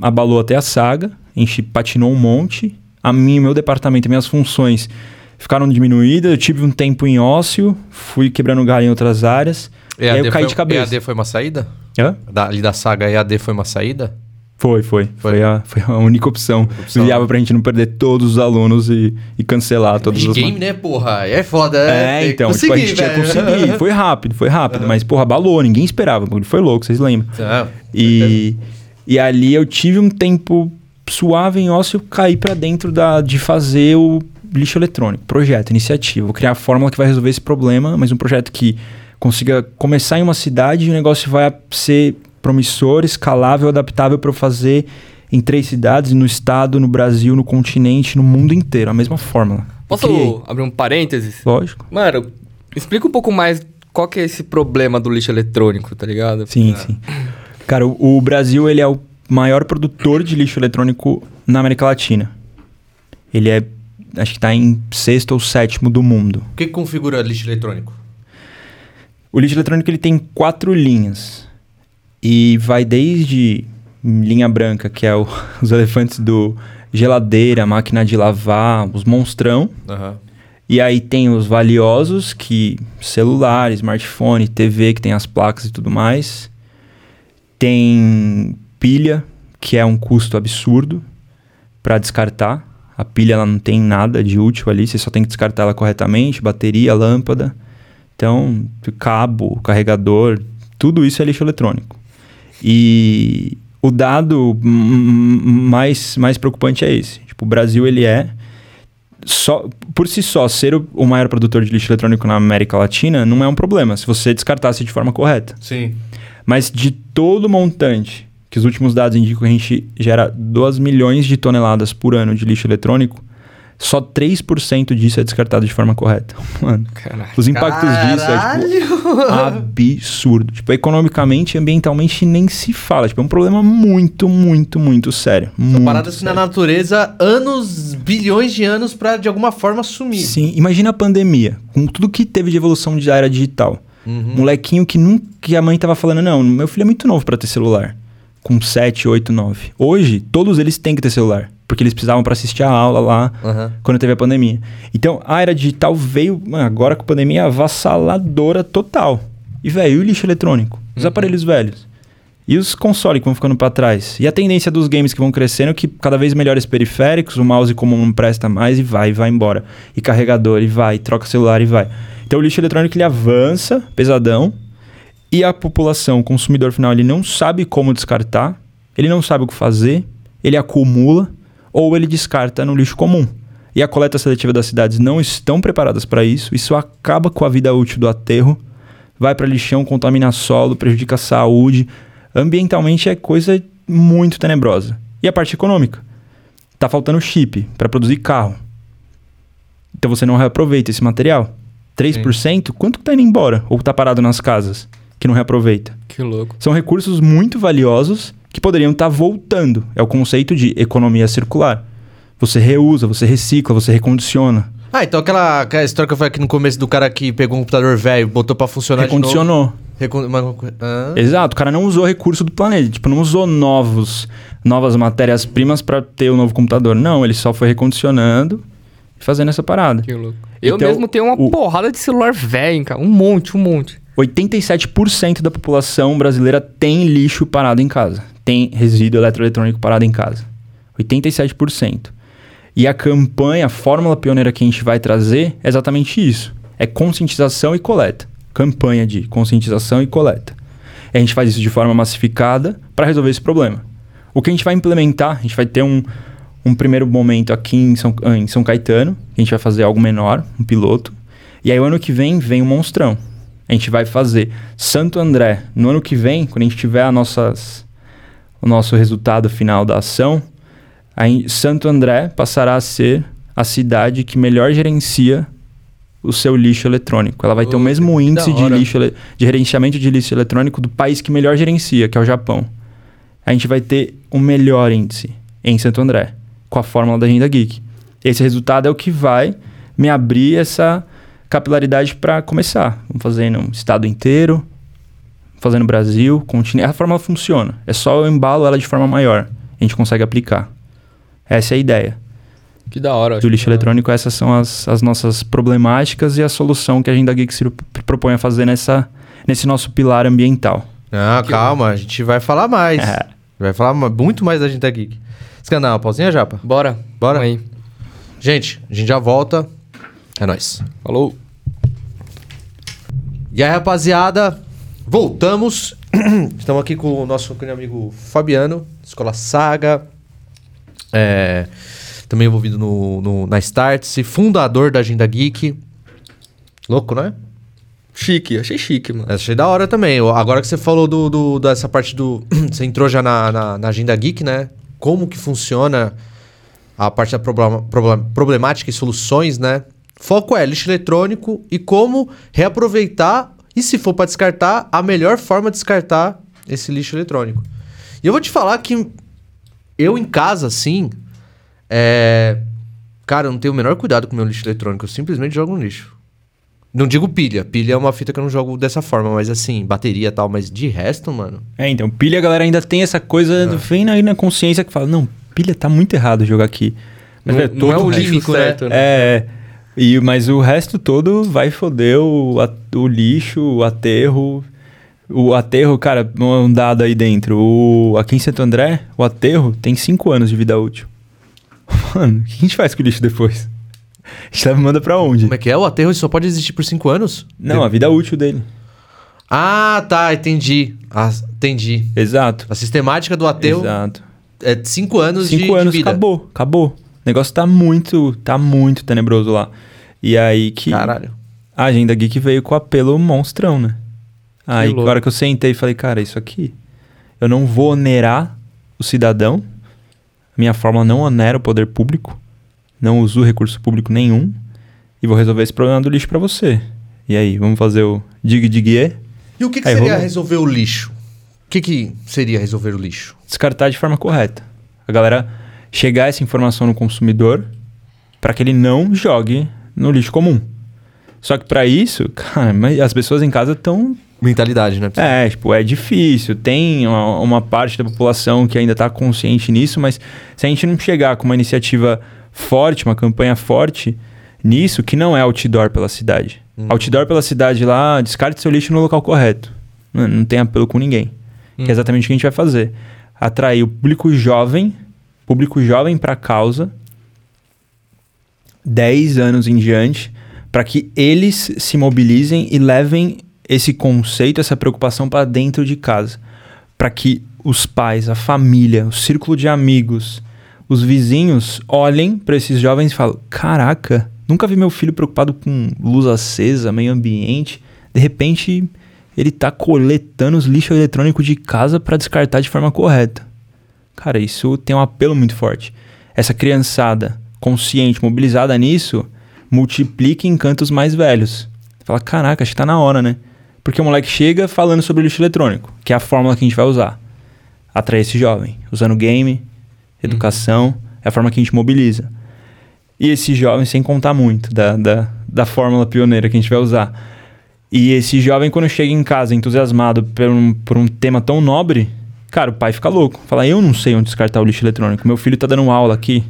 S3: abalou até a saga, a gente patinou um monte. A mim, meu departamento, minhas funções ficaram diminuídas. Eu tive um tempo em ócio, fui quebrando galho em outras áreas. e aí eu caí
S1: foi,
S3: de cabeça.
S1: EAD foi uma saída?
S3: Hã?
S1: Da, ali da saga EAD foi uma saída?
S3: Foi, foi. Foi, a, foi a única opção.
S1: opção.
S3: Viável pra gente não perder todos os alunos e, e cancelar todos os.
S1: game, né, porra? É foda,
S3: É,
S1: que
S3: então, tipo, a gente tinha
S1: velho.
S3: conseguido. Foi rápido, foi rápido. Mas, porra, abalou, ninguém esperava. Foi louco, vocês lembram.
S1: É,
S3: E, e ali eu tive um tempo suave em ócio, caí pra dentro da, de fazer o lixo eletrônico, projeto, iniciativa. Vou criar a fórmula que vai resolver esse problema, mas um projeto que consiga começar em uma cidade e o negócio vai ser promissor, escalável, adaptável para eu fazer em três cidades, no estado, no Brasil, no continente, no mundo inteiro, a mesma fórmula.
S2: Posso
S3: Criei.
S2: abrir um parênteses?
S3: Lógico.
S2: Mano, explica um pouco mais qual que é esse problema do lixo eletrônico, tá ligado?
S3: Sim, sim. Cara, o, o Brasil ele é o maior produtor de lixo eletrônico na América Latina. Ele é, acho que está em sexto ou sétimo do mundo.
S1: O que configura lixo eletrônico?
S3: O lixo eletrônico ele tem quatro linhas e vai desde linha branca, que é o- os elefantes do geladeira, máquina de lavar, os monstrão.
S1: Aham.
S3: E aí tem os valiosos, que celular, smartphone, TV, que tem as placas e tudo mais. Tem pilha, que é um custo absurdo para descartar. A pilha ela não tem nada de útil ali, você só tem que descartar ela corretamente, bateria, lâmpada. Então, cabo, carregador, tudo isso é lixo eletrônico. E o dado mais, mais preocupante é esse. Tipo, o Brasil ele é só por si só ser o, o maior produtor de lixo eletrônico na América Latina não é um problema se você descartasse de forma correta.
S1: Sim.
S3: Mas de todo o montante, que os últimos dados indicam que a gente gera 2 milhões de toneladas por ano de lixo eletrônico, só 3% disso é descartado de forma correta. Mano,
S2: Caralho.
S3: os impactos disso é tipo, absurdo. Tipo, economicamente e ambientalmente nem se fala. Tipo, é um problema muito, muito, muito sério.
S1: São
S3: muito
S1: paradas que na natureza, anos, bilhões de anos pra de alguma forma sumir.
S3: Sim, imagina a pandemia, com tudo que teve de evolução de era digital.
S1: Uhum.
S3: Molequinho que nunca que a mãe tava falando, não, meu filho é muito novo pra ter celular. Com 7, 8, 9. Hoje, todos eles têm que ter celular. Porque eles precisavam pra assistir a aula lá
S1: Aham.
S3: quando teve a pandemia. Então, a era digital veio, mano, agora com a pandemia, avassaladora total. E, velho, e o lixo eletrônico? Os aparelhos velhos? E os consoles que vão ficando pra trás? E a tendência dos games que vão crescendo, que cada vez melhores periféricos, o mouse comum não presta mais e vai, vai embora. E carregador, e vai, e troca celular e vai. Então o lixo eletrônico ele avança, pesadão, e a população, o consumidor final, ele não sabe como descartar, ele não sabe o que fazer, ele acumula ou ele descarta no lixo comum. E a coleta seletiva das cidades não estão preparadas para isso, isso acaba com a vida útil do aterro, vai para lixão, contamina solo, prejudica a saúde. Ambientalmente é coisa muito tenebrosa. E a parte econômica? Tá faltando chip para produzir carro. Então você não reaproveita esse material. 3%, quanto que tá indo embora? Ou tá parado nas casas que não reaproveita?
S2: Que louco.
S3: São recursos muito valiosos que poderiam estar voltando. É o conceito de economia circular. Você reusa, você recicla, você recondiciona.
S1: Ah, então aquela, aquela história que eu falei aqui no começo do cara que pegou um computador velho, botou pra funcionar de novo.
S3: Recondicionou.
S1: Recon... Hã?
S3: Exato, o cara não usou recurso do planeta, tipo, não usou novos, novas matérias-primas para ter o novo computador. Não, ele só foi recondicionando e fazendo essa parada.
S2: Que louco. Eu
S3: Então,
S2: mesmo tenho uma
S3: o-
S2: porrada de celular velho, cara. Um monte, um monte.
S3: 87% da população brasileira tem lixo parado em casa. Tem resíduo eletroeletrônico parado em casa. 87%. E a campanha, a fórmula pioneira que a gente vai trazer é exatamente isso. É conscientização e coleta. Campanha de conscientização e coleta. E a gente faz isso de forma massificada para resolver esse problema. O que a gente vai implementar, a gente vai ter um, um primeiro momento aqui em São, em São Caetano, que a gente vai fazer algo menor, um piloto. E aí o ano que vem vem o Monstrão. A gente vai fazer Santo André. No ano que vem, quando a gente tiver a nossas, o nosso resultado final da ação, Santo André passará a ser a cidade que melhor gerencia o seu lixo eletrônico. Ela vai ter o mesmo índice de lixo de gerenciamento de lixo eletrônico do país que melhor gerencia, que é o Japão. A gente vai ter o melhor índice em Santo André, com a fórmula da Agenda Geek. Esse resultado é o que vai me abrir essa capilaridade para começar. Vamos fazer no estado inteiro, fazer no Brasil, continente. A fórmula funciona. É só eu embalo ela de forma maior. A gente consegue aplicar. Essa é a ideia
S2: Que da hora.
S3: do lixo
S2: da hora.
S3: eletrônico. Essas são as, as nossas problemáticas e a solução que a Agenda Geek se propõe a fazer nessa, nesse nosso pilar ambiental.
S1: Não,
S2: Que-
S1: calma, a gente vai falar mais.
S3: É.
S1: Vai falar muito mais da Agenda Geek. Você quer dar uma pausinha, Japa?
S2: Bora.
S1: Bora?
S2: Aí.
S1: Gente, a gente já volta. É nóis.
S2: Falou.
S1: E aí, rapaziada, voltamos. Estamos aqui com o nosso querido amigo Fabiano, Escola Saga. É, também envolvido no, no- na Startse, fundador da Agenda Geek. Louco, né?
S2: Chique, achei chique, mano.
S1: Achei da hora também. Agora que você falou do, do- dessa parte do. você entrou já na, na, na Agenda Geek, né? Como que funciona a parte da problema, problema- problemática e soluções, né? Foco é lixo eletrônico e como reaproveitar e, se for para descartar, a melhor forma de descartar esse lixo eletrônico. E eu vou te falar que eu em casa, assim, é... Cara, eu não tenho o menor cuidado com o meu lixo eletrônico. Eu simplesmente jogo no lixo. Não digo pilha. Pilha é uma fita que eu não jogo dessa forma, mas assim, bateria e tal. Mas de resto, mano.
S3: É, então, pilha a galera ainda tem essa coisa,
S1: Ah.
S3: vem aí na consciência que fala, não, pilha tá muito errado jogar aqui. Mas
S1: Não-
S3: é,
S1: não
S3: todo
S1: é o
S3: o resto-
S1: químico, né?
S2: certo, né?
S3: É, e, mas o resto todo vai foder o, o lixo, o aterro. O aterro, cara, um dado aí dentro. O, aqui em Santo André, o aterro tem 5 anos de vida útil. Mano, o que a gente faz com o lixo depois? A gente manda pra onde?
S1: Como é que é? O aterro só pode existir por 5 anos?
S3: Não, a vida útil dele.
S1: Ah, tá, entendi. Ah, entendi.
S3: Exato.
S1: A sistemática do aterro
S3: Exato.
S1: é 5 anos de,
S3: Cinco
S1: de
S3: anos,
S1: vida.
S3: acabou, acabou. O negócio tá muito, tá muito tenebroso lá. E aí que
S1: Caralho.
S3: a Agenda Geek veio com o apelo monstrão, né? Aí,
S2: louco.
S3: hora que eu sentei, falei, cara, isso aqui, eu não vou onerar o cidadão. Minha fórmula não onera o poder público. Não uso recurso público nenhum. E vou resolver esse problema do lixo pra você. E aí, vamos fazer o dig dig
S1: E o que, que
S3: Aí,
S1: seria
S3: rolou.
S1: resolver o lixo? O que, que seria resolver o lixo?
S3: descartar de forma correta. A galera chegar essa informação no consumidor para que ele não jogue no lixo comum. Só que para isso, cara, mas as pessoas em casa estão
S1: Mentalidade, né?
S3: é, tipo, é difícil. Tem uma, uma parte da população que ainda está consciente nisso, mas se a gente não chegar com uma iniciativa forte, uma campanha forte nisso, que não é outdoor pela cidade. Outdoor pela cidade lá, descarte seu lixo no local correto. Não, não tem apelo com ninguém. Que é exatamente o que a gente vai fazer. Atrair o público jovem, público jovem para a causa, 10 anos em diante, para que eles se mobilizem e levem esse conceito, essa preocupação para dentro de casa. Para que os pais, a família, o círculo de amigos, os vizinhos olhem para esses jovens e falem: Caraca, nunca vi meu filho preocupado com luz acesa, meio ambiente. De repente, ele tá coletando os lixos eletrônicos de casa para descartar de forma correta. Cara, isso tem um apelo muito forte. Essa criançada consciente, mobilizada nisso, multiplica em cantos mais velhos. Fala, caraca, acho que tá na hora, né? Porque o moleque chega falando sobre lixo eletrônico, que é a fórmula que a gente vai usar. Atrair esse jovem, usando game, educação, é a forma que a gente mobiliza. E esse jovem, sem contar muito da, da, da fórmula pioneira que a gente vai usar. E esse jovem, quando chega em casa entusiasmado por um, por um tema tão nobre, cara, o pai fica louco. Fala, eu não sei onde descartar o lixo eletrônico. Meu filho tá dando aula aqui.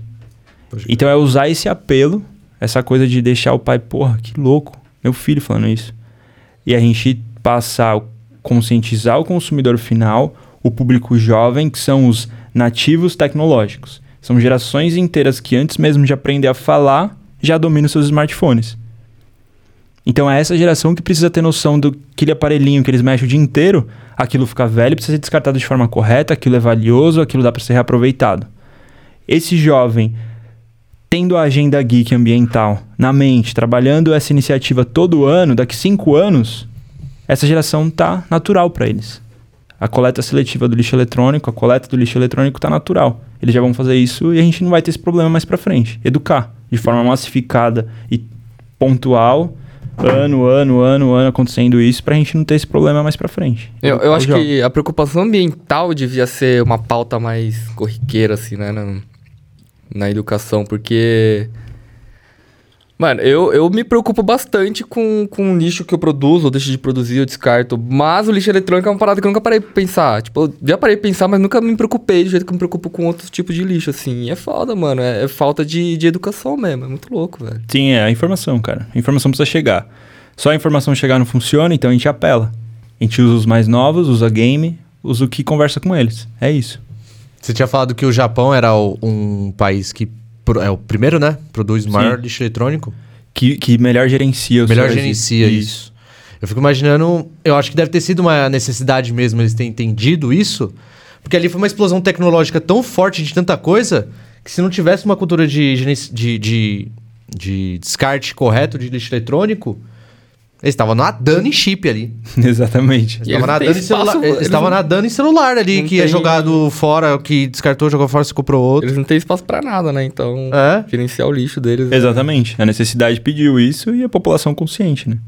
S3: Então é usar esse apelo, essa coisa de deixar o pai, porra, que louco, meu filho falando isso. E a gente passar, conscientizar o consumidor final, o público jovem, que são os nativos tecnológicos. São gerações inteiras que antes mesmo de aprender a falar, já dominam seus smartphones. Então é essa geração que precisa ter noção do aquele aparelhinho que eles mexem o dia inteiro, aquilo fica velho, precisa ser descartado de forma correta, aquilo é valioso, aquilo dá para ser reaproveitado. Esse jovem tendo a agenda geek ambiental na mente, trabalhando essa iniciativa todo ano, daqui cinco anos, essa geração tá natural para eles. A coleta seletiva do lixo eletrônico, a coleta do lixo eletrônico tá natural. Eles já vão fazer isso e a gente não vai ter esse problema mais para frente. Educar de forma massificada e pontual ano, ano, ano, ano acontecendo isso pra gente não ter esse problema mais pra frente.
S2: Eu, eu acho
S3: os
S2: que a preocupação ambiental devia ser uma pauta mais corriqueira, assim, né? Na, na educação, porque. Mano, eu, eu me preocupo bastante com, com o lixo que eu produzo, ou deixo de produzir, eu descarto. Mas o lixo eletrônico é uma parada que eu nunca parei pra pensar. Tipo, eu já parei pra pensar, mas nunca me preocupei do jeito que eu me preocupo com outros tipos de lixo, assim. E é foda, mano. É, é falta de, de educação mesmo. É muito louco, velho.
S3: Sim, é a informação, cara. A informação precisa chegar. Só a informação chegar não funciona, então a gente apela. A gente usa os mais novos, usa game, usa o que conversa com eles. É isso.
S1: Você tinha falado que o Japão era um país que é o primeiro, né? Produz o maior
S3: Sim.
S1: lixo eletrônico.
S3: Que, que melhor gerencia os
S1: Melhor gerencia isso. Eu fico imaginando, eu acho que deve ter sido uma necessidade mesmo eles terem entendido isso, porque ali foi uma explosão tecnológica tão forte de tanta coisa que se não tivesse uma cultura de, de, de, de descarte correto de lixo eletrônico, eles estavam nadando em chip ali.
S3: Exatamente.
S1: Eles estavam nadando, em
S2: espaço,
S1: celular, eles
S2: eles
S1: estavam
S2: não-
S1: nadando em celular ali,
S2: não
S1: que é
S2: tem-
S1: jogado fora, que descartou, jogou fora, se comprou outro.
S2: Eles não têm espaço pra nada, né? Então,
S1: É?
S2: gerenciar o lixo deles. é-
S3: Exatamente. A necessidade pediu isso e a população consciente, né?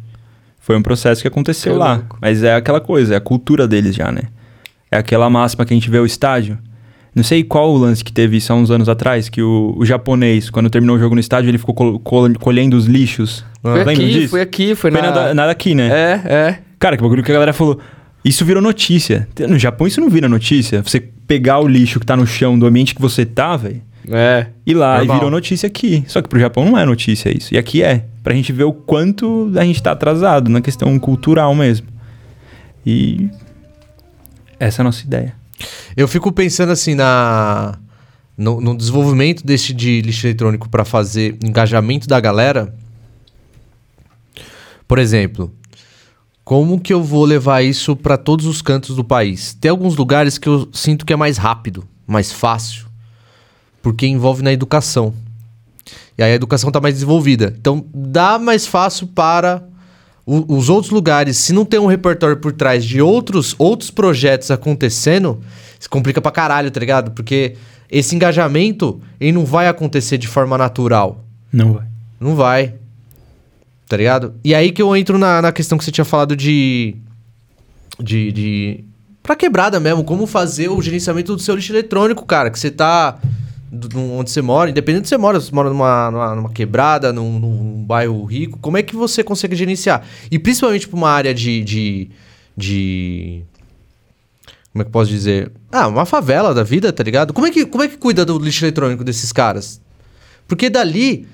S3: Foi um processo que aconteceu
S2: Que
S3: lá.
S2: louco.
S3: Mas é aquela coisa, é a cultura deles já, né? É aquela máxima que a gente vê o estádio. Não sei qual o lance que teve isso há uns anos atrás, que o, o japonês, quando terminou o jogo no estádio, ele ficou col- col- colhendo os lixos.
S2: Foi
S3: Lembra
S2: aqui,
S3: disso?
S2: foi aqui, foi,
S3: Foi
S2: na...
S3: nada, nada aqui, né?
S2: É, é.
S3: Cara, que bagulho que a galera falou. Isso virou notícia. No Japão isso não vira notícia. Você pegar o lixo que tá no chão do ambiente que você tá, velho,
S2: É.
S3: e lá
S1: Normal.
S3: e virou notícia aqui. Só que pro Japão não é notícia isso. E aqui é. Pra gente ver o quanto a gente tá atrasado na questão cultural mesmo. E essa é a nossa ideia.
S1: Eu fico pensando assim na no, no desenvolvimento desse de lixo eletrônico para fazer engajamento da galera. Por exemplo, como que eu vou levar isso para todos os cantos do país? Tem alguns lugares que eu sinto que é mais rápido, mais fácil, porque envolve na educação. E aí a educação está mais desenvolvida. Então dá mais fácil para o- os outros lugares. Se não tem um repertório por trás de outros, outros projetos acontecendo, se complica pra caralho, tá ligado? Porque esse engajamento ele não vai acontecer de forma natural.
S3: Não vai.
S1: Não vai. Tá ligado? E aí que eu entro na, na questão que você tinha falado de. De. de pra quebrada mesmo, como fazer o gerenciamento do seu lixo eletrônico, cara. Que você tá. Do- do- onde você mora, independente de você mora, você mora numa, numa, numa quebrada, num, num bairro rico, como é que você consegue gerenciar? E principalmente pra uma área de. de. de como é que posso dizer? Ah, uma favela da vida, tá ligado? Como é que, como é que cuida do lixo eletrônico desses caras? Porque dali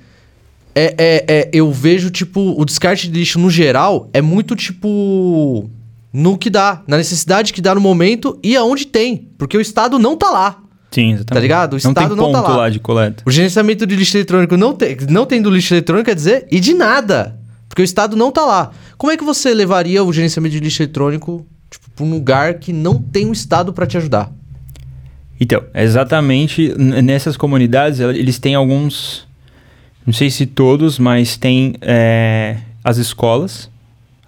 S1: é, é, é, eu vejo, tipo, o descarte de lixo no geral é muito, tipo, no que dá, na necessidade que dá no momento e aonde tem. Porque o Estado não tá lá.
S3: Sim, exatamente.
S1: Tá ligado? O
S3: não
S1: Estado não tá
S3: ponto
S1: lá.
S3: de coleta.
S1: O gerenciamento de lixo eletrônico não tem, não tem do lixo eletrônico, quer dizer, e de nada. Porque o Estado não tá lá. Como é que você levaria o gerenciamento de lixo eletrônico, tipo, pra um lugar que não tem um Estado pra te ajudar?
S3: Então, exatamente nessas comunidades, eles têm alguns. Não sei se todos, mas tem é, as escolas.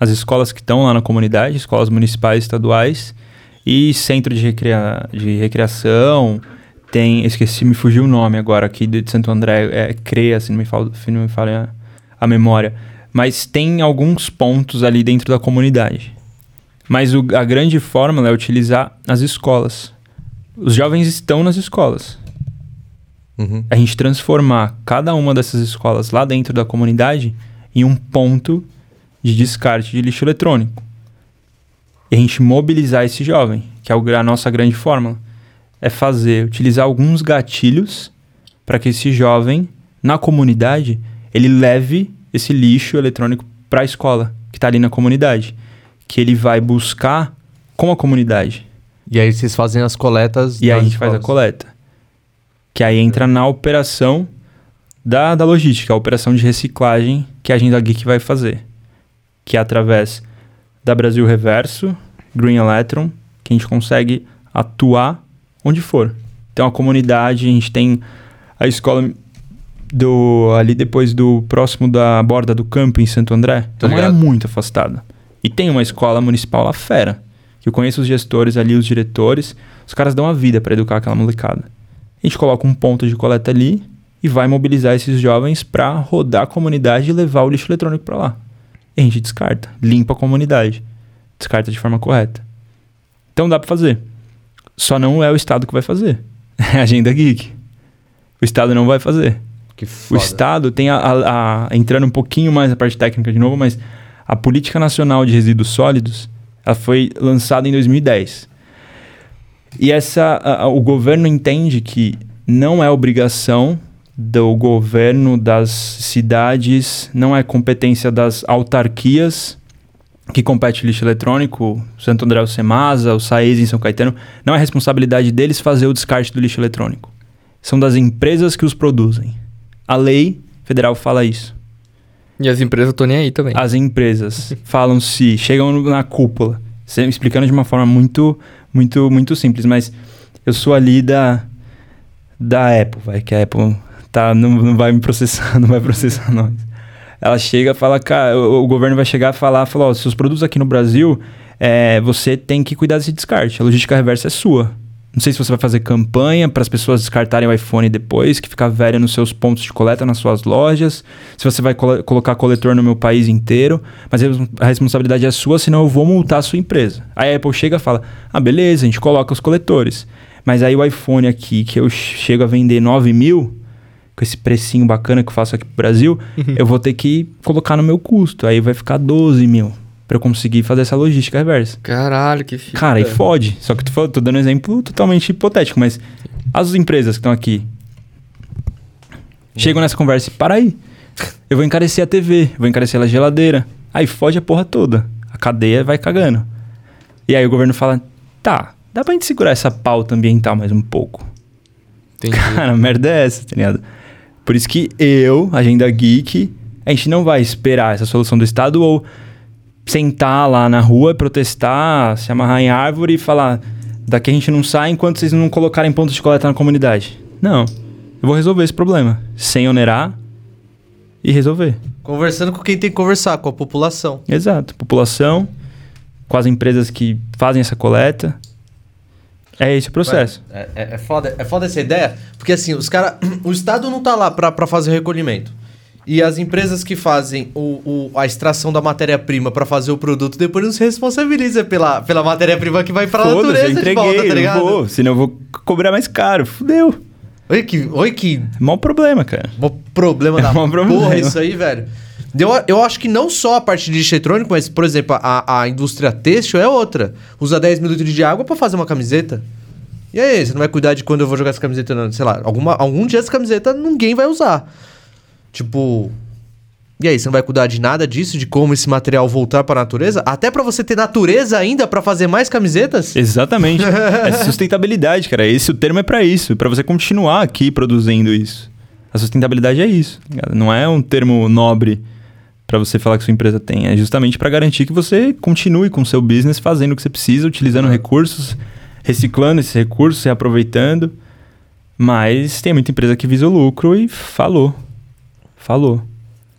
S3: As escolas que estão lá na comunidade, escolas municipais, estaduais. E centro de, recria, de recreação. Tem. Esqueci, me fugiu o nome agora aqui de Santo André. É CREA, se não me fala, se não me falha a memória. Mas tem alguns pontos ali dentro da comunidade. Mas o- a grande fórmula é utilizar as escolas. Os jovens estão nas escolas.
S1: Uhum.
S3: A gente transformar cada uma dessas escolas lá dentro da comunidade em um ponto de descarte de lixo eletrônico. E a gente mobilizar esse jovem, que é a nossa grande fórmula, é fazer, utilizar alguns gatilhos para que esse jovem, na comunidade, ele leve esse lixo eletrônico para a escola, que está ali na comunidade. Que ele vai buscar com a comunidade.
S1: E aí vocês fazem as coletas.
S3: E aí a gente faz a
S1: escolas.
S3: coleta. Que aí entra na operação da, da logística, a operação de reciclagem que a Agenda Geek vai fazer. Que é através da Brasil Reverso, Green Electron, que a gente consegue atuar onde for. Então a comunidade, a gente tem a escola do ali depois do próximo da borda do campo em Santo André.
S1: Tô
S3: É uma muito afastada. E tem uma escola municipal lá fera, que eu conheço os gestores ali, os diretores, os caras dão a vida para educar aquela molecada. A gente coloca um ponto de coleta ali e vai mobilizar esses jovens para rodar a comunidade e levar o lixo eletrônico para lá. e a gente descarta, limpa a comunidade, descarta de forma correta. Então dá para fazer. Só não é o Estado que vai fazer. É a agenda geek. O Estado não vai fazer. O. Estado tem a, a- a- entrando um pouquinho mais na parte técnica de novo, mas a política nacional de resíduos sólidos ela foi lançada em 2010. E essa a- o governo entende que não é obrigação do governo das cidades, não é competência das autarquias que compete lixo eletrônico, Santo André o Semasa, o Saez em São Caetano, não é responsabilidade deles fazer o descarte do lixo eletrônico. São das empresas que os produzem. A lei federal fala isso.
S2: E as empresas estão nem aí também.
S3: As empresas falam se chegam na cúpula, explicando de uma forma muito, muito, muito simples, mas eu sou ali da da Apple, vai que a Apple tá não, não vai me processar, não vai processar nós. Ela chega, fala, cara, o, o governo vai chegar e falar, falar, ó, seus produtos aqui no Brasil, é, você tem que cuidar desse descarte. A logística reversa é sua. Não sei se você vai fazer campanha para as pessoas descartarem o iPhone depois, que fica velho nos seus pontos de coleta, nas suas lojas. Se você vai colo- colocar coletor no meu país inteiro. Mas a res- a responsabilidade é sua, senão eu vou multar a sua empresa. Aí a Apple chega e fala: Ah, beleza, a gente coloca os coletores. Mas aí o iPhone aqui, que eu ch- chego a vender 9 mil, com esse precinho bacana que eu faço aqui pro Brasil, eu vou ter que colocar no meu custo. Aí vai ficar 12 mil para eu conseguir fazer essa logística reversa.
S2: Caralho, que fita.
S3: Cara, e fode. Só que tu falou, tô dando um exemplo totalmente hipotético, mas as empresas que estão aqui chegam nessa conversa e para aí. Eu vou encarecer a TV, vou encarecer a geladeira. Aí fode a porra toda. A cadeia vai cagando. E aí o governo fala: tá, dá pra gente segurar essa pauta ambiental mais um pouco.
S2: Entendi.
S3: Cara, merda é essa, tá ligado? Por isso que eu, Agenda Geek, a gente não vai esperar essa solução do Estado ou sentar lá na rua protestar, se amarrar em árvore e falar daqui a gente não sai enquanto vocês não colocarem pontos de coleta na comunidade. Não. Eu vou resolver esse problema. Sem onerar e resolver.
S1: Conversando com quem tem que conversar, com a população.
S3: Exato. População, com as empresas que fazem essa coleta. É esse o processo.
S1: É, é, é foda, é foda essa ideia, porque assim, os caras. O Estado não tá lá pra, pra fazer o recolhimento. E as empresas que fazem o, o- a extração da matéria-prima pra fazer o produto depois não se responsabiliza pela, pela matéria-prima que vai pra
S3: Foda-se, eu
S1: natureza de
S3: entreguei,
S1: volta, tá ligado?
S3: vou, senão eu vou cobrar mais caro. Fudeu.
S1: Oi que, oi que
S3: Mó problema, cara.
S1: mó problema
S3: É
S1: da
S3: mó problema.
S1: porra isso aí, velho. Eu, eu acho que não só a parte de lixo eletrônico, mas, por exemplo, a, a indústria têxtil é outra. Usa 10 mil litros de água pra fazer uma camiseta. E aí, você não vai cuidar de quando eu vou jogar essa camiseta, não? Sei lá, alguma, algum dia essa camiseta ninguém vai usar. Tipo. E aí, você não vai cuidar de nada disso, de como esse material voltar pra natureza? Até pra você ter natureza ainda pra fazer mais camisetas?
S3: Exatamente. é sustentabilidade, cara. Esse o termo é pra isso, pra você continuar aqui produzindo isso. A sustentabilidade é isso. tá? Não é um termo nobre pra você falar que sua empresa tem, é justamente pra garantir que você continue com o seu business fazendo o que você precisa, utilizando recursos, reciclando esses recursos, reaproveitando. Mas tem muita empresa que visa o lucro e falou. Falou.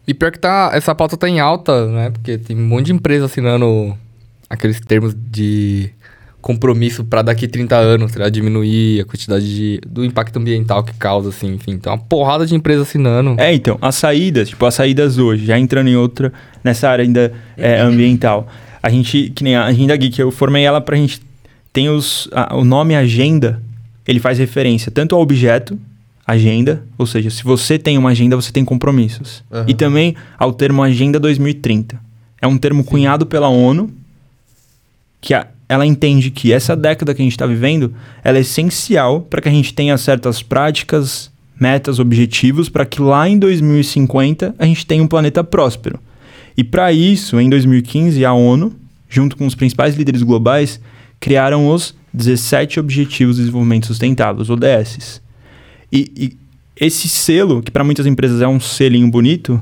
S2: E pior que tá, essa pauta tá em alta, né? Porque tem um monte de empresa assinando aqueles termos de compromisso pra daqui 30 anos, tá ligado? Diminuir a quantidade de, do impacto ambiental que causa, assim, enfim. Tem uma porrada de empresa assinando.
S3: É, então, as saídas, tipo, as saídas hoje, já entrando em outra, nessa área ainda é, ambiental. A gente, que nem a Agenda Geek, eu formei ela pra gente. Tem os, a- o nome agenda, ele faz referência tanto ao objeto, agenda, ou seja, se você tem uma agenda, você tem compromissos.
S1: Aham.
S3: E também ao termo Agenda 2030. É um termo cunhado pela ONU, que a- ela entende que essa década que a gente está vivendo, ela é essencial para que a gente tenha certas práticas, metas, objetivos, para que lá em 2050 a gente tenha um planeta próspero. E para isso, em 2015, a ONU, junto com os principais líderes globais, criaram os 17 Objetivos de Desenvolvimento Sustentável, os ODSs. E, e esse selo, que para muitas empresas é um selinho bonito,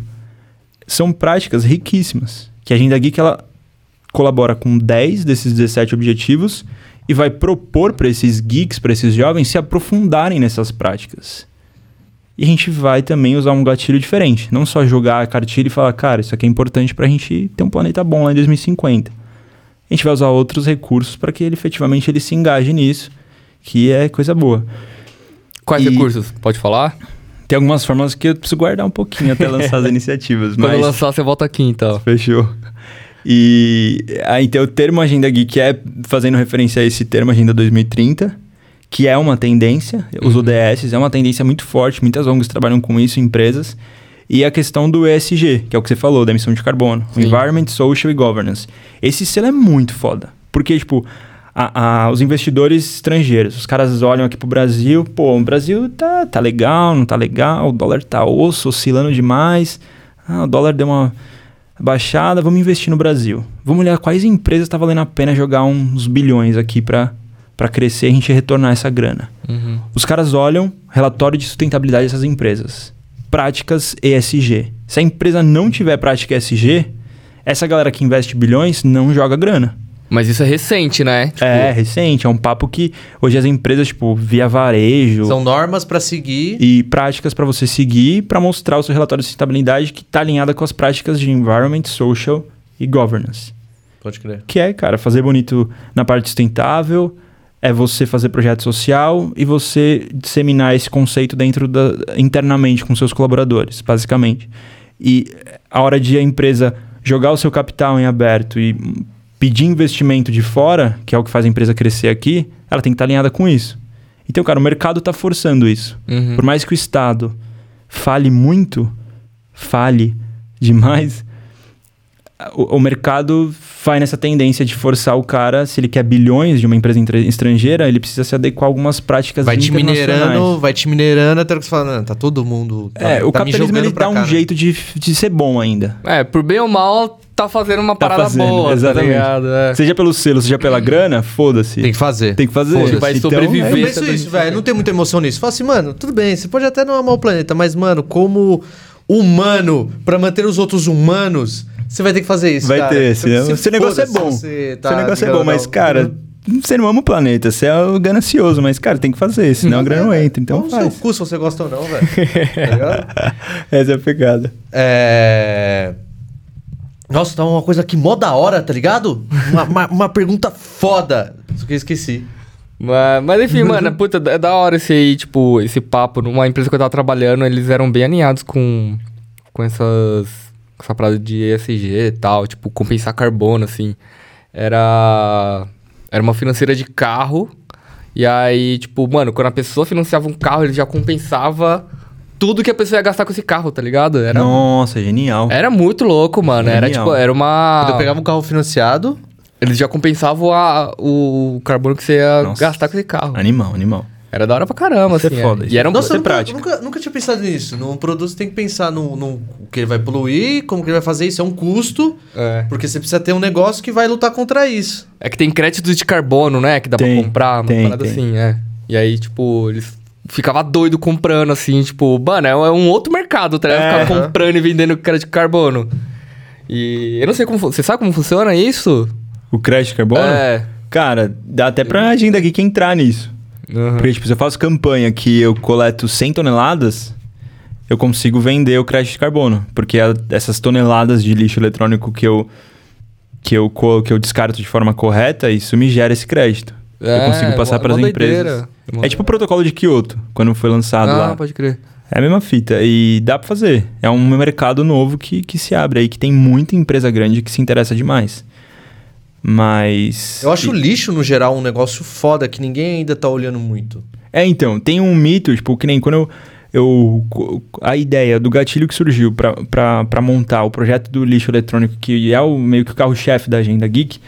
S3: são práticas riquíssimas. Que a Agenda Geek ela colabora com 10 desses 17 objetivos e vai propor para esses geeks, para esses jovens, se aprofundarem nessas práticas. E a gente vai também usar um gatilho diferente. Não só jogar a cartilha e falar, cara, isso aqui é importante para a gente ter um planeta bom lá em 2050. A gente vai usar outros recursos para que ele efetivamente ele se engaje nisso, que é coisa boa.
S2: Quais
S3: E-
S2: recursos? Pode falar?
S3: Tem algumas fórmulas que eu preciso guardar um pouquinho até lançar as iniciativas.
S2: Quando
S3: mas...
S2: lançar, você volta aqui, então.
S3: Fechou. E aí então o termo Agenda Geek é fazendo referência a esse termo Agenda 2030, que é uma tendência, os
S2: Uhum.
S3: ODS, é uma tendência muito forte, muitas ONGs trabalham com isso, empresas. E a questão do ESG, que é o que você falou, da emissão de carbono. Environment, Social e Governance. Esse selo é muito foda. Porque, tipo, a- a- os investidores estrangeiros, os caras olham aqui pro Brasil, pô, o Brasil tá, tá legal, não tá legal, o dólar tá osso, oscilando demais. Ah, o dólar deu uma baixada, vamos investir no Brasil. Vamos olhar quais empresas tá valendo a pena jogar uns bilhões aqui pra para crescer e a gente retornar essa grana.
S2: Uhum.
S3: Os caras olham relatório de sustentabilidade dessas empresas. Práticas ESG. Se a empresa não tiver prática ESG, essa galera que investe bilhões não joga grana.
S2: Mas isso é recente, né? Tipo,
S3: é, recente. É um papo que hoje as empresas, tipo, via varejo
S1: São normas pra seguir.
S3: e práticas para você seguir para mostrar o seu relatório de sustentabilidade que está alinhada com as práticas de environment, social e governance.
S1: Pode crer.
S3: Que é, cara, fazer bonito na parte sustentável, é você fazer projeto social e você disseminar esse conceito dentro da internamente com seus colaboradores, basicamente. E a hora de a empresa jogar o seu capital em aberto e pedir investimento de fora, que é o que faz a empresa crescer aqui, ela tem que estar alinhada com isso. Então, cara, o mercado está forçando isso.
S2: Uhum.
S3: Por mais que o Estado fale muito, fale demais, o, o mercado vai nessa tendência de forçar o cara, se ele quer bilhões de uma empresa estrangeira, ele precisa se adequar a algumas práticas
S1: Vai te minerando, vai te minerando até que você fala, não, tá todo mundo. Tá,
S3: É, o
S1: tá me
S3: capitalismo ele dá um
S1: cá, né?
S3: jeito de, de ser bom ainda.
S2: É, por bem ou mal, tá fazendo uma
S3: Tá
S2: parada
S3: fazendo,
S2: boa,
S3: exatamente.
S2: tá ligado? É.
S3: Seja pelo selo, seja pela grana, foda-se.
S1: Tem que fazer.
S3: Tem que fazer.
S1: Foda-se.
S2: Vai
S3: Então,
S2: sobreviver.
S1: Eu
S3: é-
S1: penso isso, velho. Não tem muita emoção nisso. Fala assim, mano, tudo bem, você pode até não amar o planeta, mas, mano, como humano, pra manter os outros humanos, você vai ter que fazer isso.
S3: Vai
S1: cara.
S3: ter,
S1: Se-
S3: senão-
S1: se
S3: seu negócio é bom.
S1: Você tá
S3: Seu negócio é bom, mas,
S1: não.
S3: cara, você não ama o planeta, você é o ganancioso, mas, cara, tem que fazer, senão a grana não entra, então
S1: Pau no seu
S3: faz.
S1: cu se você gosta ou não, velho. Tá ligado?
S3: Essa é a pegada.
S1: É. Nossa, tá uma coisa aqui mó da hora, tá ligado? Uma, uma, uma pergunta foda. Só que eu esqueci.
S2: Mas, mas enfim, mano, puta, é da hora esse aí, tipo, esse papo. Numa empresa que eu tava trabalhando, eles eram bem alinhados com, com essas. com essa parada de ESG e tal, tipo, compensar carbono, assim. Era. Era uma financeira de carro. E aí, tipo, mano, quando a pessoa financiava um carro, ele já compensava tudo que a pessoa ia gastar com esse carro, tá ligado? Era,
S3: Nossa, genial.
S2: era muito louco, mano. Era
S3: Genial.
S2: tipo, era uma.
S1: Quando eu pegava um carro financiado,
S2: Eles já compensavam a, o carbono que você ia
S3: Nossa.
S2: gastar com esse carro.
S3: Animal, animal.
S2: Era da hora pra caramba,
S3: Isso é
S2: assim.
S3: foda,
S2: é. E era um...
S1: Nossa, nunca, nunca, nunca tinha pensado nisso. Num produto você tem que pensar no, no o que ele vai poluir, como que ele vai fazer isso. É um custo,
S2: É.
S1: porque você precisa ter um negócio que vai lutar contra isso.
S2: É que tem créditos de carbono, né? Que dá
S3: Tem,
S2: pra comprar, uma
S3: tem,
S2: parada
S3: tem.
S2: assim, é. E aí, tipo, eles ficava doido comprando, assim, tipo, mano, é um- é outro mercado, tá ligado?
S3: É,
S2: Ficar comprando e vendendo crédito de carbono. E eu não sei como... Você sabe como funciona isso?
S3: O crédito de carbono?
S2: É.
S3: Cara, dá até pra agenda aqui que entrar nisso.
S2: Aham.
S3: Porque, tipo, se eu faço campanha que eu coleto 100 toneladas, eu consigo vender o crédito de carbono. Porque a- essas toneladas de lixo eletrônico que eu, que, eu, que eu descarto de forma correta, isso me gera esse crédito. Eu
S2: É,
S3: consigo passar
S2: mó-
S3: para as empresas. É tipo o protocolo de Kyoto, quando foi lançado
S2: Ah,
S3: lá.
S2: pode crer.
S3: É a mesma fita. E dá pra fazer. É um mercado novo que, que se abre aí, que tem muita empresa grande que se interessa demais. Mas.
S1: Eu acho o lixo, no geral, um negócio foda que ninguém ainda tá olhando muito.
S3: É, então, tem um mito, tipo, que nem quando eu. eu a ideia do gatilho que surgiu pra montar o projeto do lixo eletrônico, que é o, meio que o carro-chefe da agenda geek,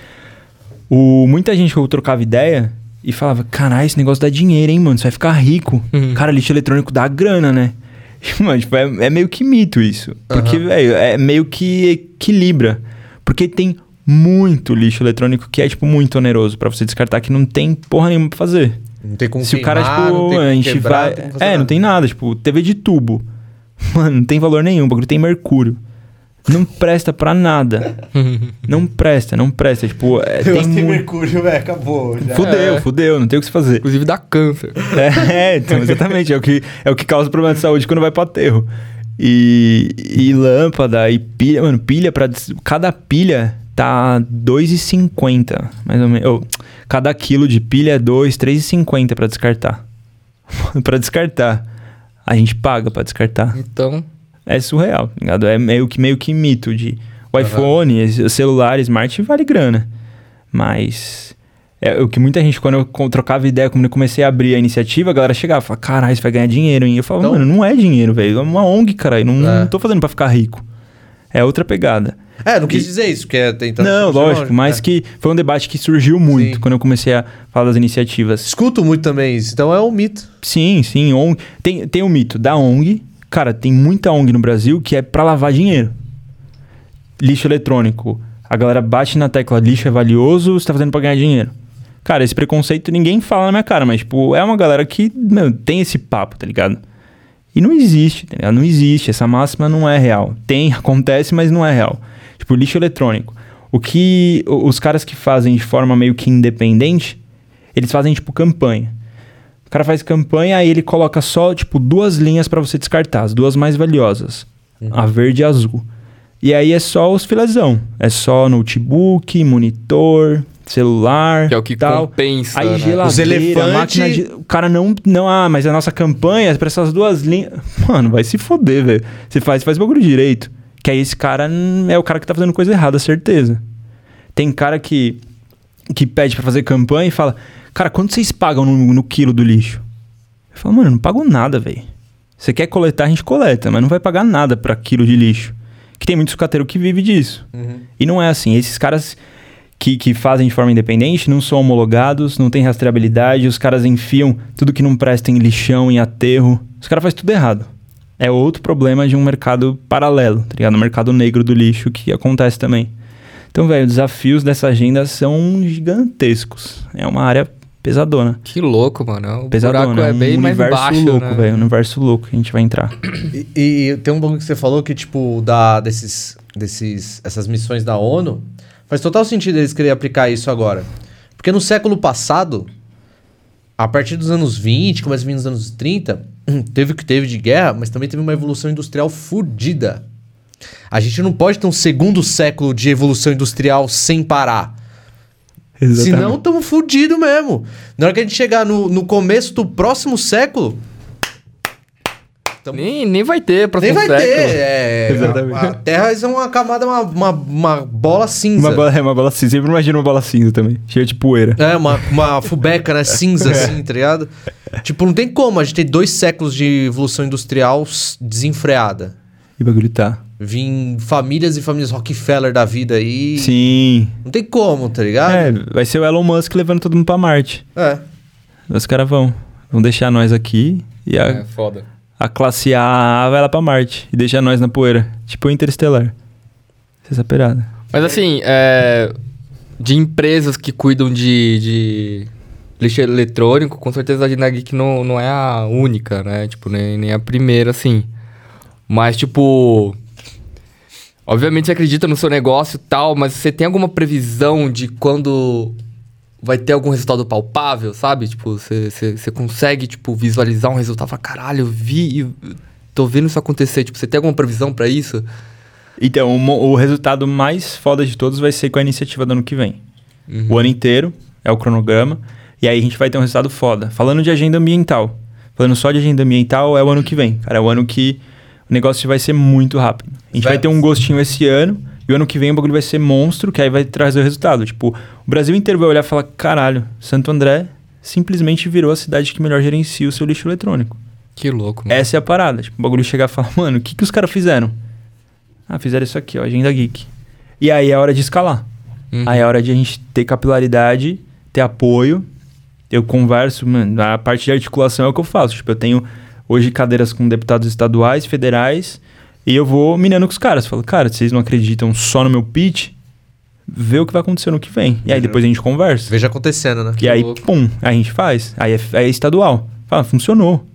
S3: o, muita gente que eu trocava ideia e falava: caralho, esse negócio dá dinheiro, hein, mano? Você vai ficar rico.
S2: Uhum.
S3: Cara, lixo eletrônico dá grana, né? Mano, tipo, é, é meio que mito isso. Porque,
S1: Aham.
S3: velho, é meio que equilibra. Porque tem muito lixo eletrônico que é, tipo, muito oneroso pra você descartar, que não tem porra nenhuma pra fazer.
S1: Não tem como
S3: Se o cara,
S1: queimar,
S3: tipo,
S1: não tem
S3: a gente
S1: quebrar,
S3: vai.
S1: não tem
S3: é, não
S1: nada.
S3: tem nada, tipo, TV de tubo. Mano, não tem valor nenhum, o bagulho tem mercúrio. Não presta pra nada. não presta, não presta. Tipo, é, tem
S1: Tem
S3: muito.
S1: mercúrio, velho, acabou. Já.
S3: Fudeu,
S2: É.
S3: fudeu, não tem o que se fazer.
S2: Inclusive dá câncer.
S3: É, então, exatamente. É o, que, é o que causa problema de saúde quando vai pro aterro. E, e lâmpada, e pilha. Mano, pilha pra. Cada pilha tá 2,50, mais ou menos. Ou, cada quilo de pilha é 2, 3,50 pra descartar. pra descartar. A gente paga pra descartar.
S2: Então,
S3: É surreal, tá ligado? É meio que, meio que mito de... O iPhone, esse- celular, smart, vale grana. Mas... É o que muita gente, quando eu trocava ideia, quando eu comecei a abrir a iniciativa, a galera chegava e falava, caralho, você vai ganhar dinheiro, hein? Eu falava,
S1: Então-
S3: mano, não é dinheiro, velho. É uma ONG, caralho. Não,
S1: É.
S3: não tô fazendo pra ficar rico. É outra pegada.
S1: É, não quis dizer isso, que é tentar.
S3: não, lógico, mas
S1: é.
S3: que foi um debate que surgiu muito
S1: Sim.
S3: quando eu comecei a falar das iniciativas.
S1: Escuto muito também isso, então é um mito.
S3: Sim, sim. ONG. Tem, tem o mito da ONG. Cara, tem muita ONG no Brasil que é pra lavar dinheiro. Lixo eletrônico. A galera bate na tecla lixo é valioso, você tá fazendo pra ganhar dinheiro. Cara, esse preconceito ninguém fala na minha cara, mas, tipo, é uma galera que, meu, tem esse papo, tá ligado? E não existe, tá ligado? Não existe. Essa máxima não é real. Tem, acontece, mas não é real. Tipo, lixo eletrônico. O que os caras que fazem de forma meio que independente, eles fazem, tipo, campanha. O cara faz campanha, aí ele coloca só, tipo, duas linhas pra você descartar, as duas mais valiosas. A verde e a azul. E aí é só os filezão. É só notebook, monitor, celular.
S2: que é o que
S3: tal.
S2: compensa,
S3: Aí
S2: né?
S3: geladeira,
S1: Os elefante-
S3: máquina de... O cara não... Não, ah, mas a nossa campanha é pra essas duas linhas... Mano, vai se foder, velho. Você faz, faz bagulho direito. Que aí esse cara é o cara que tá fazendo coisa errada, certeza. Tem cara que, que pede pra fazer campanha e fala... Cara, quanto vocês pagam no, no quilo do lixo? Eu falo, mano, não pago nada, velho. Você quer coletar, a gente coleta, mas não vai pagar nada pra quilo de lixo. Que tem muito sucateiro que vive disso. E não é assim. Esses caras que, que fazem de forma independente não são homologados, não tem rastreabilidade, os caras enfiam tudo que não presta em lixão, em aterro. Os caras fazem tudo errado. É outro problema de um mercado paralelo, tá ligado? No mercado negro do lixo que acontece também. Então, velho, os desafios dessa agenda são gigantescos. É uma área pesadona.
S2: Que louco, mano. O
S3: Pesadona.
S2: buraco é
S3: um
S2: bem mais baixo,
S3: louco,
S2: né?
S3: velho. Um universo louco que a gente vai entrar.
S1: E, e tem um bagulho que você falou que, tipo, da, desses, desses, essas missões da ONU, faz total sentido eles quererem aplicar isso agora. Porque no século passado, a partir dos anos 20, começa a vir nos anos 30, teve o que teve de guerra, mas também teve uma evolução industrial fodida. A gente não pode ter um segundo século de evolução industrial sem parar. Senão estamos fudidos mesmo. Na hora que a gente chegar no, no começo do próximo século, tamo
S2: Nem, nem vai ter próximo
S1: nem vai
S2: século.
S1: ter. É,
S3: Exatamente.
S1: A, a Terra é uma camada, uma, uma, uma bola cinza.
S3: Uma bola, é uma bola cinza. Sempre imagina uma bola cinza também. Cheia de poeira.
S1: É, uma, uma fubeca, né? Cinza, assim, tá ligado? Tipo, não tem como a gente ter dois séculos de evolução industrial desenfreada.
S3: E bagulho tá.
S1: Vim famílias e famílias Rockefeller da vida aí.
S3: Sim.
S1: Não tem como, tá ligado?
S3: É, vai ser o Elon Musk levando todo mundo pra Marte.
S1: É.
S3: Os caras vão. Vão deixar nós aqui e a,
S2: É, foda.
S3: a classe A vai lá pra Marte. E deixar nós na poeira. Tipo o Interestelar. Essa perada.
S2: Mas assim, é, de empresas que cuidam de, de lixo eletrônico, com certeza a Agenda Geek não, não é a única, né? Tipo, nem, nem a primeira, assim. Mas, tipo... Obviamente você acredita no seu negócio e tal, mas você tem alguma previsão de quando vai ter algum resultado palpável, sabe? Tipo, você, consegue, tipo, visualizar um resultado e falar, caralho, eu vi e tô vendo isso acontecer. Tipo, você tem alguma previsão pra isso?
S3: Então, o, o resultado mais foda de todos vai ser com a iniciativa do ano que vem.
S2: Uhum.
S3: O ano inteiro é o cronograma. E aí a gente vai ter um resultado foda. Falando de agenda ambiental. Falando só de agenda ambiental, é o ano que vem. Cara, é o ano que o negócio vai ser muito rápido. A gente vai,
S1: Vai-
S3: ter um gostinho esse ano. E o ano que vem o bagulho vai ser monstro, que aí vai trazer o resultado. Tipo, o Brasil inteiro vai olhar e falar: caralho, Santo André simplesmente virou a cidade que melhor gerencia o seu lixo eletrônico.
S2: Que louco, mano.
S3: Essa é a parada. Tipo, o bagulho chegar e falar, mano, o que, que os caras fizeram? Ah, fizeram isso aqui, ó, Agenda Geek. E aí é hora de escalar.
S2: Uhum.
S3: Aí é hora de a gente ter capilaridade, ter apoio. Eu converso, mano, a parte de articulação é o que eu faço. Tipo, eu tenho hoje cadeiras com deputados estaduais, federais, e eu vou minando com os caras. Falo, cara, vocês não acreditam só no meu pitch? Vê o que vai acontecer no que vem. E aí depois a gente conversa.
S1: Veja acontecendo, né?
S3: E aí,
S2: louco.
S3: pum, a gente faz. Aí é, aí é estadual. Fala, funcionou.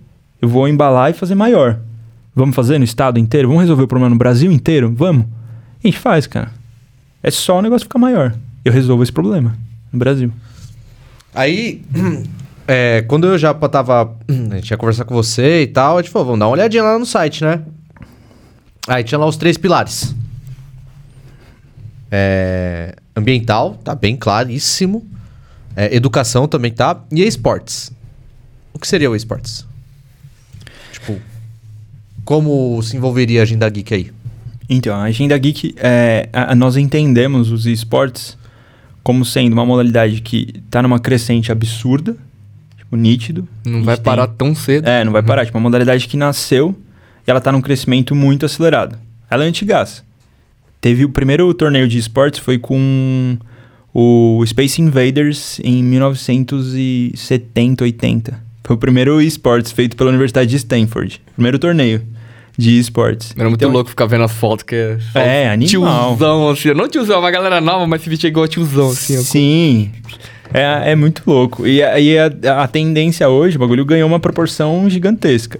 S3: Eu vou embalar e fazer maior. Vamos fazer no estado inteiro? Vamos resolver o problema no Brasil inteiro? Vamos? A gente faz, cara. É só o negócio ficar maior. Eu resolvo esse problema no Brasil.
S1: Aí, é, quando eu já tava. A gente ia conversar com você e tal, a gente falou, vamos dar uma olhadinha lá no site, né? Aí tinha lá os três pilares. É, ambiental, tá bem claríssimo. É, educação também tá. E esportes. O que seria o esportes? Tipo, como se envolveria a Agenda Geek aí?
S3: Então, a Agenda Geek, é, a- nós entendemos os esportes como sendo uma modalidade que tá numa crescente absurda, nítido.
S2: Não vai
S3: tem-
S2: parar tão cedo.
S3: É, não vai parar. Tipo, uma modalidade que nasceu e ela tá num crescimento muito acelerado. Ela é antigaça. Teve o primeiro torneio de esportes foi com o Space Invaders em 1970, 80. Foi o primeiro esportes feito pela Universidade de Stanford. Primeiro torneio de esportes.
S2: Era muito
S3: Então,
S2: louco ficar vendo as fotos que é.
S3: É, animal.
S2: Tiozão, assim. Não tiozão, uma galera nova, mas se vestia igual tiozão, assim. ó.
S3: Sim. É, é muito louco. E, a- e a, a tendência hoje, o bagulho ganhou uma proporção gigantesca.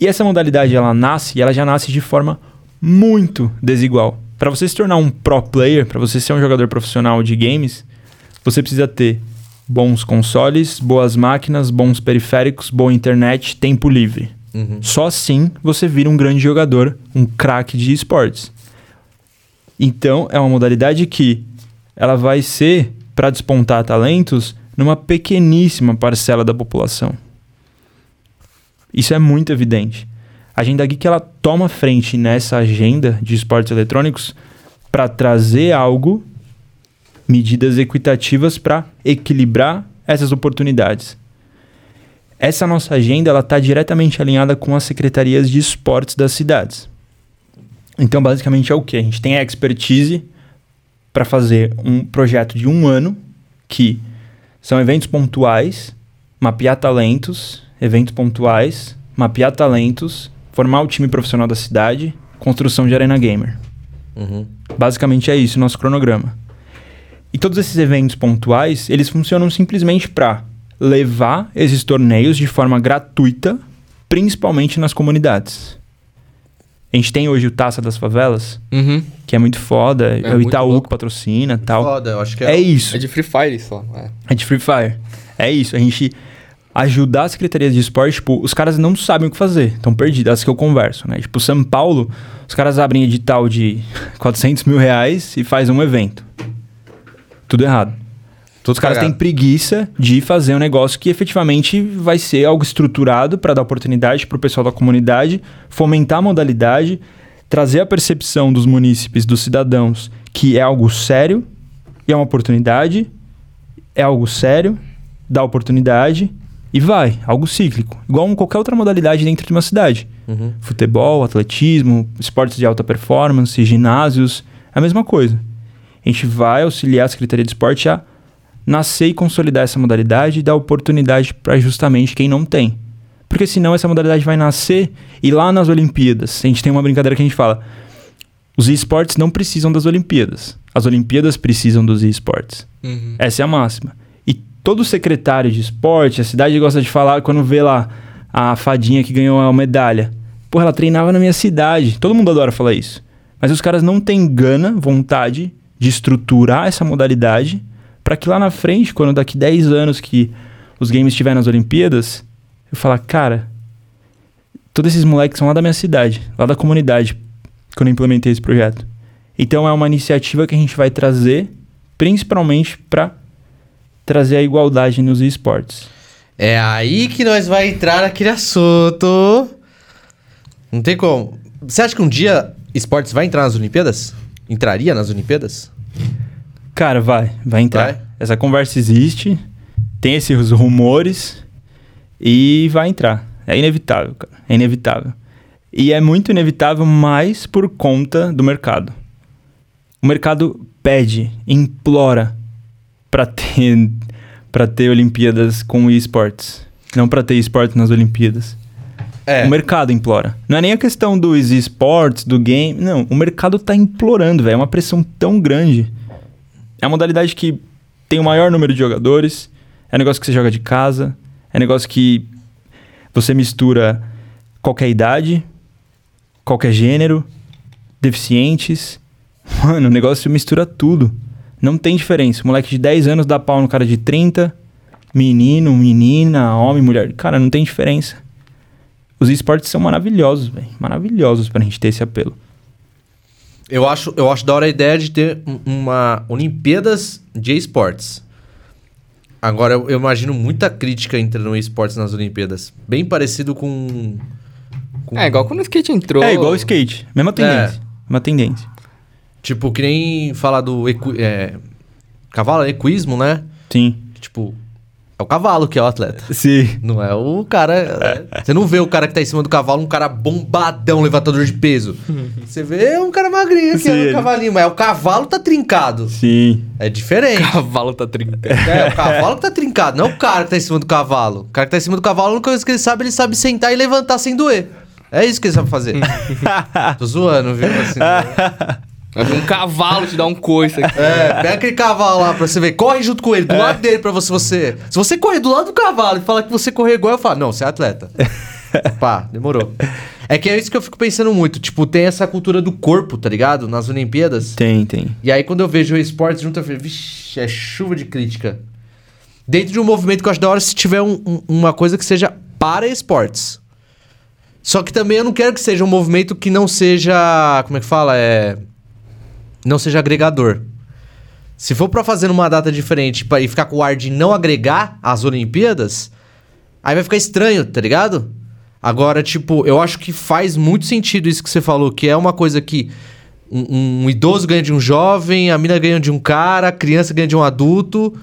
S3: E essa modalidade, ela nasce, e ela já nasce de forma muito desigual. Para você se tornar um pro player, para você ser um jogador profissional de games, você precisa ter bons consoles, boas máquinas, bons periféricos, boa internet, tempo livre. Só assim você vira um grande jogador, um craque de esportes. Então, é uma modalidade que ela vai ser para despontar talentos numa pequeníssima parcela da população. Isso é muito evidente. A Agenda Geek ela toma frente nessa agenda de esportes eletrônicos para trazer algo, medidas equitativas para equilibrar essas oportunidades. Essa nossa agenda ela está diretamente alinhada com as secretarias de esportes das cidades. Então, basicamente é o que? A gente tem a expertise para fazer um projeto de um ano que são eventos pontuais, mapear talentos, eventos pontuais, mapear talentos, formar o time profissional da cidade, construção de arena gamer.
S1: Uhum.
S3: Basicamente é isso o nosso cronograma. E todos esses eventos pontuais, eles funcionam simplesmente para levar esses torneios de forma gratuita, principalmente nas comunidades. A gente tem hoje o Taça das Favelas,
S2: Uhum.
S3: que é muito foda, é, o
S2: muito
S3: Itaú
S2: louco.
S3: que patrocina tal.
S1: Foda, eu acho que
S3: É,
S1: é.
S3: isso.
S2: É de Free Fire só. É.
S3: É de Free Fire. É isso. A gente ajudar as secretarias de esporte, tipo, os caras não sabem o que fazer. Estão perdidos, as que eu converso, né? Tipo, São Paulo, os caras abrem edital de 400 mil reais e faz um evento. Tudo errado.
S1: Tudo
S3: Os caras têm preguiça de fazer um negócio que efetivamente vai ser algo estruturado para dar oportunidade para o pessoal da comunidade, fomentar a modalidade, trazer a percepção dos munícipes, dos cidadãos, que é algo sério e é uma oportunidade, é algo sério, dá oportunidade e vai, algo cíclico, igual em qualquer outra modalidade dentro de uma cidade.
S1: Uhum.
S3: Futebol, atletismo, esportes de alta performance, ginásios, é a mesma coisa. A gente vai auxiliar a Secretaria de Esporte a nascer e consolidar essa modalidade e dar oportunidade para justamente quem não tem. Porque senão essa modalidade vai nascer e lá nas Olimpíadas, a gente tem uma brincadeira que a gente fala: os esportes não precisam das Olimpíadas. As Olimpíadas precisam dos esportes.
S2: Uhum.
S3: Essa é a máxima. E todo secretário de esporte, a cidade gosta de falar quando vê lá a fadinha que ganhou a medalha. Porra, ela treinava na minha cidade. Todo mundo adora falar isso. Mas os caras não têm gana, vontade de estruturar essa modalidade para que lá na frente, quando daqui 10 anos que os games estiverem nas Olimpíadas, eu falar, cara, todos esses moleques são lá da minha cidade, lá da comunidade, quando eu implementei esse projeto. Então é uma iniciativa que a gente vai trazer principalmente para trazer a igualdade nos esportes.
S1: É aí que nós vai entrar naquele assunto. Não tem como. Você acha que um dia esportes vai entrar nas Olimpíadas? Entraria nas Olimpíadas?
S3: Cara, vai, vai entrar.
S1: Vai?
S3: Essa conversa existe, tem esses rumores e vai entrar. É inevitável, cara. É inevitável. E é muito inevitável mais por conta do mercado. O mercado pede, implora para ter para ter Olimpíadas com esportes, não para ter esportes nas Olimpíadas.
S1: É.
S3: O mercado implora. Não é nem a questão dos esportes, do game. Não, o mercado tá implorando, velho. É uma pressão tão grande. É a modalidade que tem o maior número de jogadores. É um negócio que você joga de casa. É um negócio que você mistura qualquer idade, qualquer gênero, deficientes. Mano, o negócio mistura tudo. Não tem diferença. moleque de 10 anos dá pau no cara de 30. Menino, menina, homem, mulher. Cara, não tem diferença. Os esportes são maravilhosos, velho. Maravilhosos pra gente ter esse apelo.
S1: Eu acho, eu acho da hora a ideia de ter um- uma Olimpíadas de esportes. Agora, eu, eu imagino muita crítica entrando em esportes nas Olimpíadas. Bem parecido com, com-
S2: É, igual quando o skate entrou.
S3: É igual o skate. Mesma tendência. Mesma tendência.
S1: Tipo, que nem falar do equi... é, cavalo, equismo, né?
S3: Sim.
S1: Tipo, é o cavalo que é o atleta.
S3: Sim.
S1: Não é o cara. é- Você não vê o cara que tá em cima do cavalo, um cara bombadão, levantador de peso. Você vê um cara magrinho que
S3: Sim,
S1: é um cavalinho, mas o cavalo tá trincado.
S3: Sim.
S1: É diferente.
S2: O cavalo tá trincando.
S1: É, o cavalo que tá trincado, não é o cara que tá em cima do cavalo. O cara que tá em cima do cavalo, a única coisa que ele sabe, ele sabe sentar e levantar sem doer. É isso que ele sabe fazer. Tô zoando, viu? Assim,
S2: Vai vir um cavalo te dar um coice aqui.
S1: é, pega aquele cavalo lá pra você ver. Corre junto com ele, do lado dele pra você, você. Se você correr do lado do cavalo e falar que você correr igual, eu falo, não, você é atleta. Pá, demorou. É que é isso que eu fico pensando muito. Tipo, tem essa cultura do corpo, tá ligado? Nas Olimpíadas.
S3: Tem, tem.
S1: E aí, quando eu vejo o esportes junto, eu falo, vixe, é chuva de crítica. Dentro de um movimento que eu acho da hora se tiver um- um- uma coisa que seja para esportes. Só que também eu não quero que seja um movimento que não seja. Como é que fala? É. Não seja agregador. Se for pra fazer numa data diferente pra, e ficar com o ar de não agregar as Olimpíadas, aí vai ficar estranho, tá ligado? Agora, tipo, eu acho que faz muito sentido isso que você falou, que é uma coisa que um, um idoso ganha de um jovem, a mina ganha de um cara, a criança ganha de um adulto.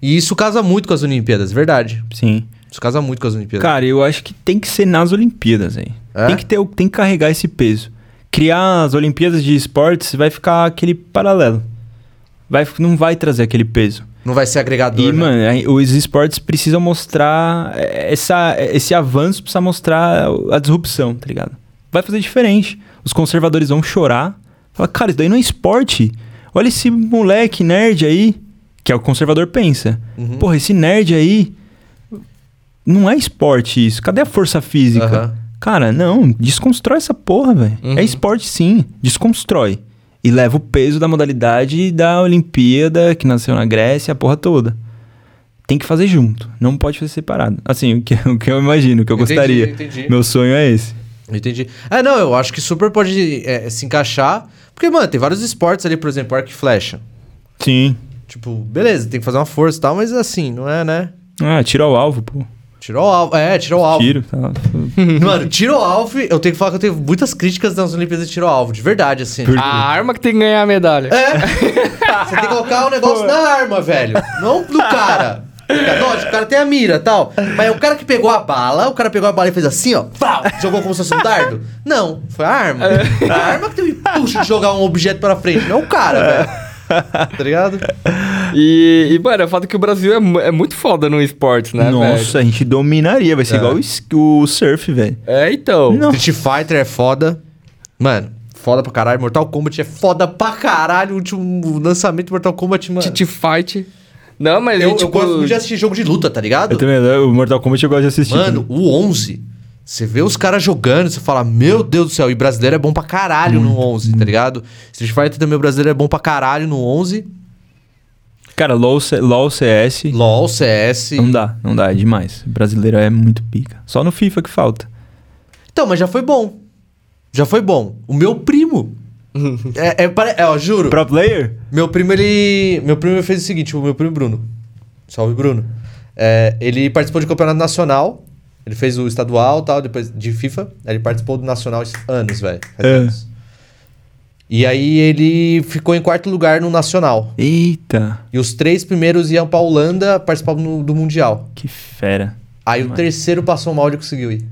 S1: E isso casa muito com as Olimpíadas, verdade.
S3: Sim.
S1: Isso casa muito com as Olimpíadas.
S3: Cara, eu acho que tem que ser nas Olimpíadas, aí.
S1: É?
S3: Tem que ter, tem que carregar esse peso. Criar as Olimpíadas de esportes vai ficar aquele paralelo. Vai, não vai trazer aquele peso.
S1: Não vai ser agregador.
S3: E,
S1: né?
S3: mano, os esportes precisam mostrar eh, essa, esse avanço, precisa mostrar a disrupção, tá ligado? Vai fazer diferente. Os conservadores vão chorar. Fala, cara, isso daí não é esporte. Olha esse moleque nerd aí, que é o conservador pensa.
S1: Uhum.
S3: Porra, esse nerd aí. Não é esporte isso. Cadê a força física?
S1: Aham.
S3: Cara, não, desconstrói essa porra, velho.
S2: Uhum.
S3: É esporte sim, desconstrói. E leva o peso da modalidade da Olimpíada, que nasceu na Grécia, a porra toda. Tem que fazer junto, não pode fazer separado. Assim, o que, o que eu imagino, o que eu
S1: Entendi,
S3: gostaria.
S1: entendi.
S3: Meu sonho é esse.
S1: Entendi. É, não, eu acho que super pode é, se encaixar. Porque, mano, tem vários esportes ali, por exemplo, arco e flecha.
S3: Sim.
S1: Tipo, beleza, tem que fazer uma força e tal, mas assim, não é, né?
S3: Ah, tira o alvo, pô.
S1: Tirou o alvo. É, tirou o alvo.
S3: Tiro, tá.
S1: Mano, tiro ao alvo, eu tenho que falar que eu tenho muitas críticas nas Olimpíadas de tiro ao alvo, de verdade, assim.
S2: A arma que tem que ganhar a medalha.
S1: É. Você tem que colocar o negócio na arma, velho. Não no cara. Lógico, o cara tem a mira e tal. Mas o cara que pegou a bala, o cara pegou a bala e fez assim, ó. Pau, jogou como se fosse um dardo. Não, foi a arma. A arma que teve puxa de jogar um objeto pra frente, não o cara, velho. Tá ligado?
S2: E, e, mano, é fato que o Brasil é, é muito foda no esportes, né,
S3: Nossa, a gente dominaria. Vai ser
S1: É.
S3: igual o, surf, velho.
S2: É, então.
S3: Não.
S1: Street Fighter é foda. Mano, foda pra caralho. Mortal Kombat é foda pra caralho. O último lançamento do Mortal Kombat, mano.
S2: Titi Fight. Não, mas
S1: Eu,
S2: e,
S1: eu
S2: tipo,
S1: gosto muito de assistir jogo de luta, tá ligado?
S3: Eu também, o Mortal Kombat eu gosto de assistir.
S1: Mano, o 11, você vê os caras jogando, você fala, meu Deus do céu, e brasileiro é bom pra caralho no 11, tá ligado? Street Fighter também, o brasileiro é bom pra caralho no 11.
S3: Cara, LOL, LOL CS.
S1: LoL, CS.
S3: Não dá, não dá, é demais. O brasileiro é muito pica. Só no FIFA que falta.
S1: Então, mas já foi bom. Já foi bom. O meu primo. é, é, é, ó, juro.
S3: Pro player?
S1: Meu primo, ele. Meu primo fez o seguinte: o meu primo Bruno. Salve, Bruno. É, ele participou de campeonato nacional. Ele fez o estadual e tal, depois de FIFA. Aí ele participou do nacional anos, velho.
S3: É.
S1: E aí ele ficou em quarto lugar no nacional.
S3: Eita,
S1: E os três primeiros iam pra Holanda participar no- do Mundial.
S3: que fera.
S1: Aí o terceiro passou mal e conseguiu ir.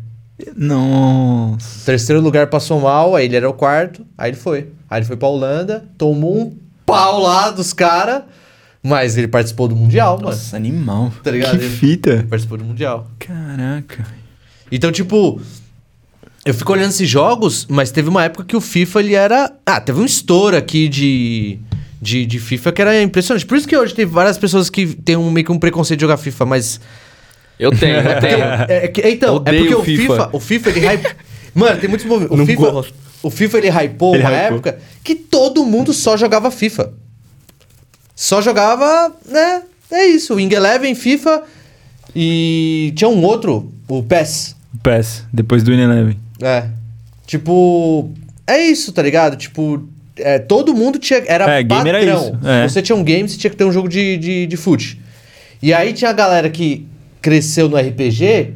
S3: Nossa.
S1: O terceiro lugar passou mal, aí ele era o quarto, aí ele foi. Aí ele foi pra Holanda, tomou um pau lá dos caras, mas ele participou do Mundial, mano.
S3: Nossa, animal.
S1: Tá ligado?
S3: Que
S1: Ele-
S3: fita.
S1: Participou do Mundial.
S3: Caraca.
S1: Então, tipo, eu fico olhando esses jogos, mas teve uma época que o FIFA ele era. Ah, teve um estouro aqui de. De, de FIFA que era impressionante. Por isso que hoje tem várias pessoas que têm um, meio que um preconceito de jogar FIFA, mas.
S2: Eu tenho, eu tenho.
S1: É, é então, é
S2: Odeio
S1: porque o
S2: FIFA.
S1: FIFA. O FIFA ele hype... Mano, tem muitos movimentos. O
S2: Não
S1: FIFA,
S2: gosto.
S1: o FIFA ele hypou
S3: Ele
S1: uma
S3: hypou.
S1: época que todo mundo só jogava FIFA. Só jogava, né? É isso, Wing Eleven, FIFA e tinha um outro, o PES.
S3: PES, depois do Eleven.
S1: É. Tipo, é isso, tá ligado? Tipo, é, todo mundo tinha. Era
S3: É, game era isso, é.
S1: Você tinha um game, você tinha que ter um jogo de, de, de fute. E aí tinha a galera que cresceu no RPG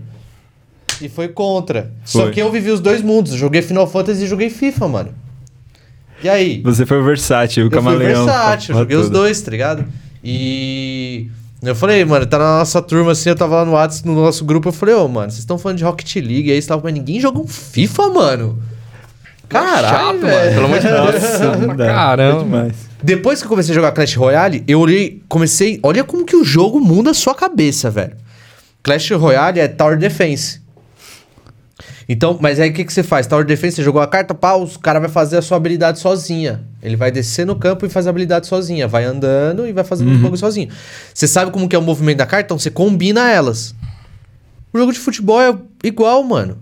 S1: e foi contra. Só
S3: Foi.
S1: que eu vivi os dois mundos. Joguei Final Fantasy e joguei FIFA, mano. E aí?
S3: Você foi o versátil, o
S1: Eu fui
S3: camaleão.
S1: versátil, joguei os
S3: toda.
S1: dois, tá ligado? E. Eu falei, mano, tá na nossa turma assim, eu tava lá no WhatsApp, no nosso grupo, eu falei, ô, mano, vocês estão falando de Rocket League aí, tavam, mas ninguém joga um FIFA, mano. Caralho,
S2: Chato, mano. Pelo amor de Deus. Caramba.
S3: É demais.
S1: Depois que eu comecei a jogar Clash Royale, eu olhei, comecei, olha como que o jogo muda a sua cabeça, velho. Clash Royale é Tower Defense. Então, mas aí o que, que você faz? Tower Defense, você jogou a carta, pá, o cara vai fazer a sua habilidade sozinha. Ele vai descer no campo e faz a habilidade sozinha. Vai andando e vai fazendo os bagulho sozinho. Você sabe como que é o movimento da carta? Então você combina elas. O jogo de futebol é igual, mano.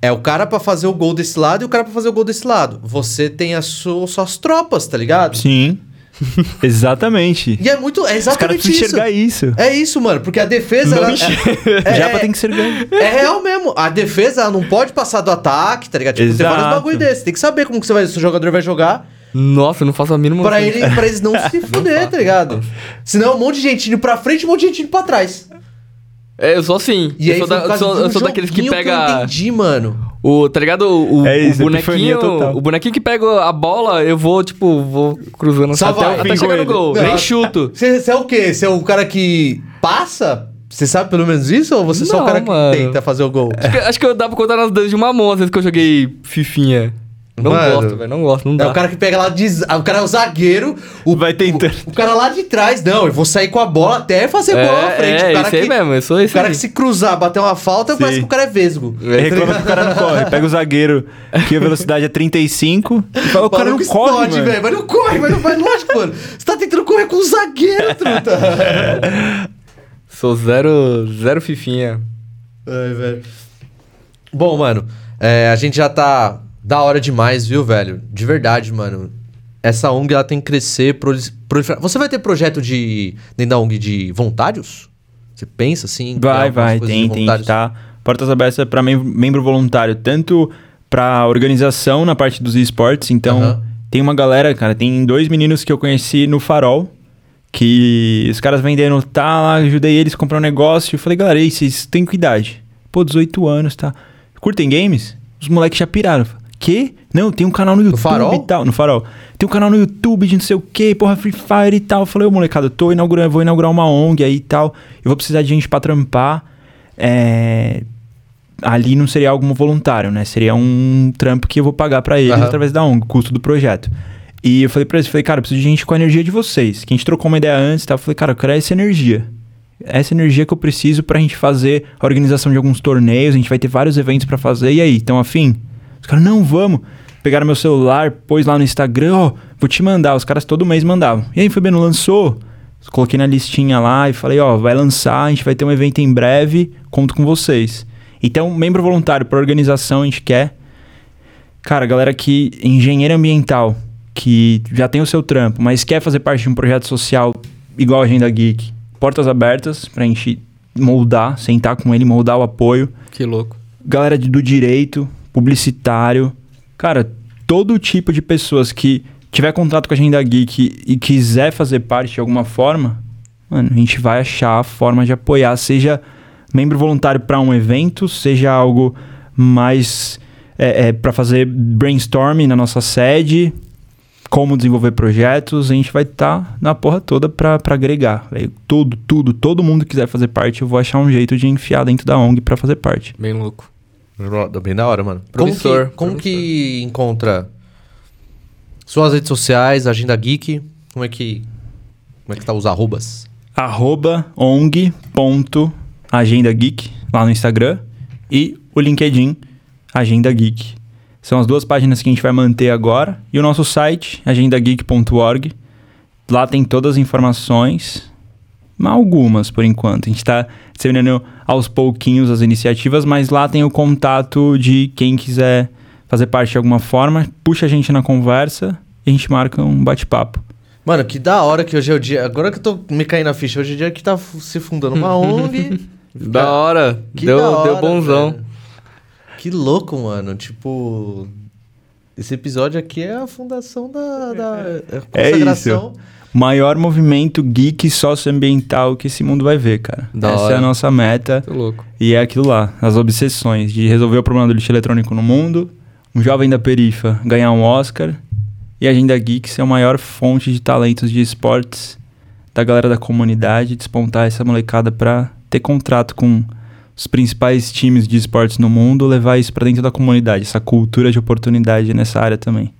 S1: É o cara pra fazer o gol desse lado e o cara pra fazer o gol desse lado. Você tem as su- suas tropas, tá ligado?
S3: Sim. Exatamente.
S1: E é muito. É
S3: Os caras
S1: exatamente
S3: precisam
S1: isso.
S3: enxergar isso.
S1: É isso, mano, porque a defesa. Ela, é, é,
S3: pra tem que ser ganho.
S1: é real mesmo. A defesa ela não pode passar do ataque, tá ligado? Tipo, tem vários
S3: Exato.
S1: bagulho desses. Tem que saber como que você vai, o jogador vai jogar
S2: Nossa, eu não faço a mínima
S1: pra, ele, pra eles não se fuder, tá ligado? Senão um monte de gente indo pra frente e um monte de gente indo pra trás.
S2: É, eu sou assim.
S1: E
S2: eu
S1: aí
S2: sou, da- sou-
S1: um
S2: eu sou daqueles que
S1: joguinho eu
S2: pega
S1: entendi, mano.
S2: o, tá ligado? O,
S3: É isso,
S2: o
S3: epifania
S2: bonequinho,
S3: total.
S2: o bonequinho que pega a bola, eu vou tipo, vou cruzando
S1: Só
S2: até,
S1: vai,
S2: até chegar no gol.
S1: Não,
S2: Nem chuto.
S1: Você é o quê? Você é o cara que passa? Você sabe pelo menos isso? Ou você é só o cara que
S2: mano.
S1: tenta fazer o gol?
S2: Acho que, acho que eu dá pra contar nas dedos de uma mão, às vezes que eu joguei fifinha. Não
S1: Mano.
S2: gosto, velho, não gosto, não
S1: É
S2: dá.
S1: o cara que pega lá de. O cara é o zagueiro. O,
S3: Vai tentando.
S1: O, o cara lá de trás, não, eu vou sair com a bola até fazer gol lá na frente.
S2: é,
S1: o cara
S2: esse aí
S1: que,
S2: mesmo, eu sou
S1: o
S2: esse
S1: cara
S2: aí.
S1: que se cruzar, bater uma falta,
S3: Sim.
S1: parece que o cara é vesgo.
S2: É,
S3: Reclama que o cara não corre. Pega o zagueiro, que a velocidade é 35, e fala, o cara não
S1: maluco
S3: corre,
S1: explode,
S3: mano.
S1: velho. Mas não corre, mas não vai, lógico, mano. Você tá tentando correr com o zagueiro, truta.
S2: Sou zero, zero fifinha.
S1: Ai, velho. Bom, mano, é, a gente já tá da hora demais, viu, velho? De verdade, mano. Essa ONG, ela tem que crescer, proli- proliferar. Você vai ter projeto de, dentro da ONG de voluntários? Você pensa assim?
S3: Vai, vai, tem, tem, tá. Portas abertas para membro voluntário, tanto pra organização na parte dos esportes, então tem uma galera, cara, tem dois meninos que eu conheci no Farol, que os caras vendendo, tá lá, ajudei eles a comprar um negócio, eu falei, galera, e vocês têm que idade? Pô, 18 anos, tá. Curtem games? Os moleques já piraram. Que? Não, tem um canal no YouTube
S1: Farol?
S3: e tal. No Farol. Tem um canal no YouTube de não sei o que, porra, Free Fire e tal. Eu falei, ô molecada, eu tô inaugurando, vou inaugurar uma ONG aí e tal. Eu vou precisar de gente pra trampar. É... Ali não seria algo voluntário, né? Seria um trampo que eu vou pagar pra eles
S1: Aham.
S3: através da ONG, custo do projeto. E eu falei pra eles, falei, cara, eu preciso de gente com a energia de vocês. Que a gente trocou uma ideia antes e tal. Eu falei, cara, eu quero essa energia. Essa energia que eu preciso pra gente fazer a organização de alguns torneios. A gente vai ter vários eventos pra fazer. E aí, estão afim? Caras, não, vamos. Pegaram meu celular, pôs lá no Instagram, ó, vou te mandar. Os caras todo mês mandavam. E aí, Fabiano, lançou? Coloquei na listinha lá e falei, ó, vai lançar, a gente vai ter um evento em breve, conto com vocês. Então, membro voluntário para organização a gente quer. Cara, galera que engenheiro ambiental, que já tem o seu trampo, mas quer fazer parte de um projeto social igual a Agenda Geek. Portas abertas pra gente moldar, sentar com ele, moldar o apoio
S2: Que louco.
S3: galera de- do direito, publicitário, cara, todo tipo de pessoas que tiver contato com a Agenda Geek e quiser fazer parte de alguma forma, mano, a gente vai achar a forma de apoiar, seja membro voluntário para um evento, seja algo mais é, para fazer brainstorming na nossa sede, como desenvolver projetos, a gente vai estar na porra toda pra agregar. velho. Tudo, tudo, todo mundo que quiser fazer parte, eu vou achar um jeito de enfiar dentro da ONG pra fazer parte.
S2: Bem louco.
S1: Bem da hora, mano. Como que, como
S2: promissor.
S1: que encontra suas redes sociais, Agenda Geek? Como é que. Como é que tá os arrobas?
S3: arroba ong.agendageek lá no Instagram e o LinkedIn Agenda Geek. São as duas páginas que a gente vai manter agora. E o nosso site, agendageek.org. Lá tem todas as informações, algumas por enquanto. A gente está disseminando aos pouquinhos as iniciativas, mas lá tem o contato de quem quiser fazer parte de alguma forma. Puxa a gente na conversa e a gente marca um bate-papo.
S1: Mano, que da hora que hoje é o dia. Agora que eu tô me caindo na ficha, hoje é o dia que tá se fundando uma ONG.
S2: Da hora.
S1: Que
S2: deu,
S1: da hora,
S2: deu bonzão.
S1: velho. Que louco, mano. Tipo. Esse episódio aqui é a fundação da. da a
S3: É
S1: consagração.
S3: Maior movimento geek socioambiental que esse mundo vai ver, cara.
S2: Da
S3: Essa
S2: hora.
S3: é a nossa meta.
S2: Tô louco.
S3: E é aquilo lá, as obsessões de resolver o problema do lixo eletrônico no mundo, um jovem da perifa ganhar um Oscar e a Agenda Geek ser a maior fonte de talentos de esportes da galera da comunidade, despontar essa molecada pra ter contrato com os principais times de esportes no mundo, levar isso pra dentro da comunidade, essa cultura de oportunidade nessa área também.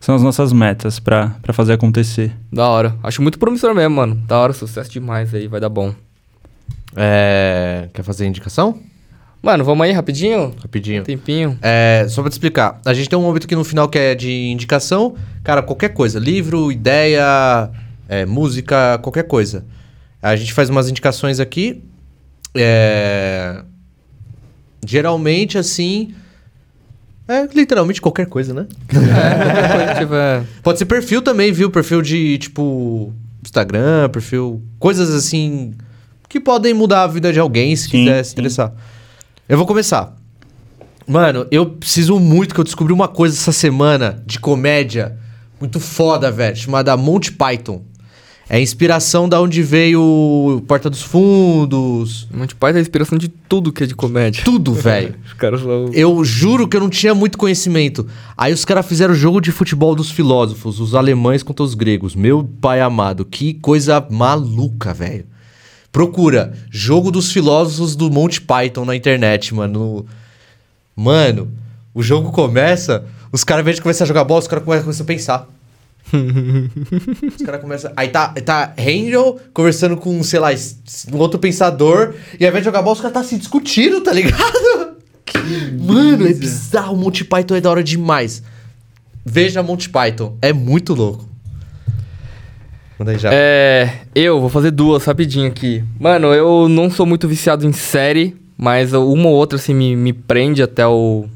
S3: São as nossas metas pra pra fazer acontecer.
S2: Da hora. Acho muito promissor mesmo, mano. Da hora, sucesso demais aí, vai dar bom.
S1: É, quer fazer indicação?
S2: Mano, vamos aí rapidinho?
S1: Rapidinho.
S2: Tempinho.
S1: É, só pra te explicar, a gente tem um momento aqui no final que é de indicação. Cara, qualquer coisa, livro, ideia, é, música, qualquer coisa. A gente faz umas indicações aqui. É, geralmente, assim. É literalmente qualquer coisa, né?
S2: É.
S1: Pode ser perfil também, viu? Perfil de, tipo, Instagram, perfil. Coisas assim. Que podem mudar a vida de alguém se
S3: Sim,
S1: quiser se
S3: sim.
S1: interessar. Eu vou começar. Mano, eu preciso muito que eu descobri uma coisa essa semana de comédia muito foda, velho, chamada Monty Python. É a inspiração da onde veio Porta dos Fundos.
S2: Monty Python é a inspiração de tudo que é de comédia.
S1: Tudo, velho.
S2: Os caras são...
S1: Eu juro que eu não tinha muito conhecimento. Aí os caras fizeram o jogo de futebol dos filósofos, os alemães contra os gregos. Meu pai amado, que coisa maluca, velho. Procura jogo dos filósofos do Monty Python na internet, mano. Mano, o jogo começa, os caras, ao invés de começar a jogar bola, os caras come- começam a pensar. Os caras começam. Aí tá, tá Handel conversando com, sei lá, um outro pensador, e ao invés de jogar bola, os caras tá se discutindo, tá ligado? Mano, é bizarro. O Monty Python é da hora demais. Veja Monty Python. É muito louco. Manda aí já.
S2: É, eu vou fazer duas rapidinho aqui. Mano, eu não sou muito viciado em série, mas uma ou outra assim me, me prende até o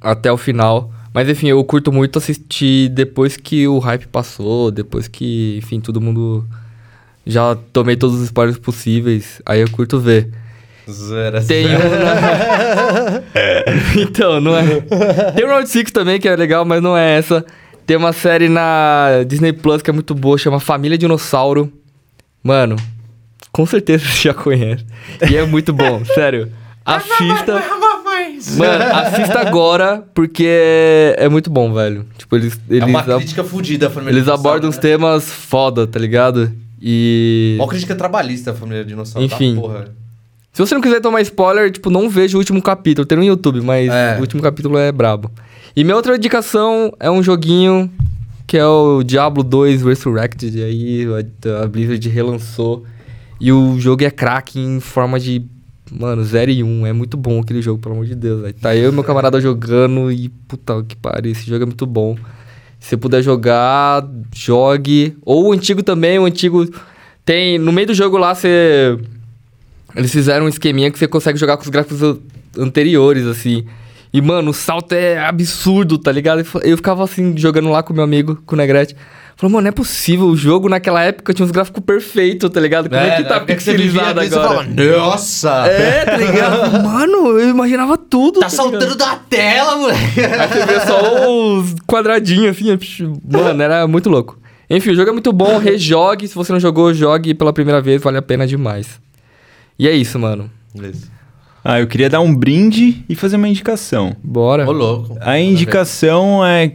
S2: até o final. Mas enfim, eu curto muito assistir depois que o hype passou, depois que, enfim, todo mundo já tomei todos os spoilers possíveis. Aí eu curto ver.
S1: Zero,
S2: Tem um na... então, não é. Tem o Round 6 também, que é legal, mas não é essa. Tem uma série na Disney Plus que é muito boa, chama Família Dinossauro. Mano, com certeza você já conhece. E é muito bom, sério. Assista. Mano, assista agora, porque é, é muito bom, velho. Tipo, eles.
S1: É
S2: Eles,
S1: uma
S2: ab-
S1: crítica fudida a família
S2: eles abordam uns
S1: né?
S2: temas foda, tá ligado? E.
S1: Uma crítica trabalhista a família dinossauro.
S2: Enfim.
S1: Tá, porra.
S2: Se você não quiser tomar spoiler, tipo, não veja o último capítulo. Tem no YouTube, mas
S1: É.
S2: o último capítulo é brabo. E minha outra indicação é um joguinho que é o Diablo 2 Resurrected. E aí a, a Blizzard relançou. E o jogo é craque em forma de. Mano, 0 e 1. É muito bom aquele jogo, pelo amor de Deus. Tá eu e meu camarada jogando e. Puta que pariu, esse jogo é muito bom. Se puder jogar, jogue. Ou o antigo também, o antigo. Tem. No meio do jogo lá, você. Eles fizeram um esqueminha que você consegue jogar com os gráficos an- anteriores, assim. E, mano, o salto é absurdo, tá ligado? Eu ficava assim, jogando lá com meu amigo, com o Negrete. Falei, mano, não é possível. O jogo naquela época tinha uns gráficos perfeitos, tá ligado? Como é, que
S1: na
S2: tá
S1: que vivia
S2: pixelizado agora?
S1: Falava, Nossa!
S2: É, tá ligado? Mano, eu imaginava tudo.
S1: Tá
S2: ligado?
S1: saltando da tela, moleque!
S2: Aí você vê só os quadradinhos assim, mano, era muito louco. Enfim, o jogo é muito bom, rejogue. Se você não jogou, jogue pela primeira vez, vale a pena demais. E é isso, mano.
S1: Beleza.
S3: Ah, eu queria dar um brinde e fazer uma indicação.
S2: Bora.
S1: Ô, louco.
S3: A indicação é,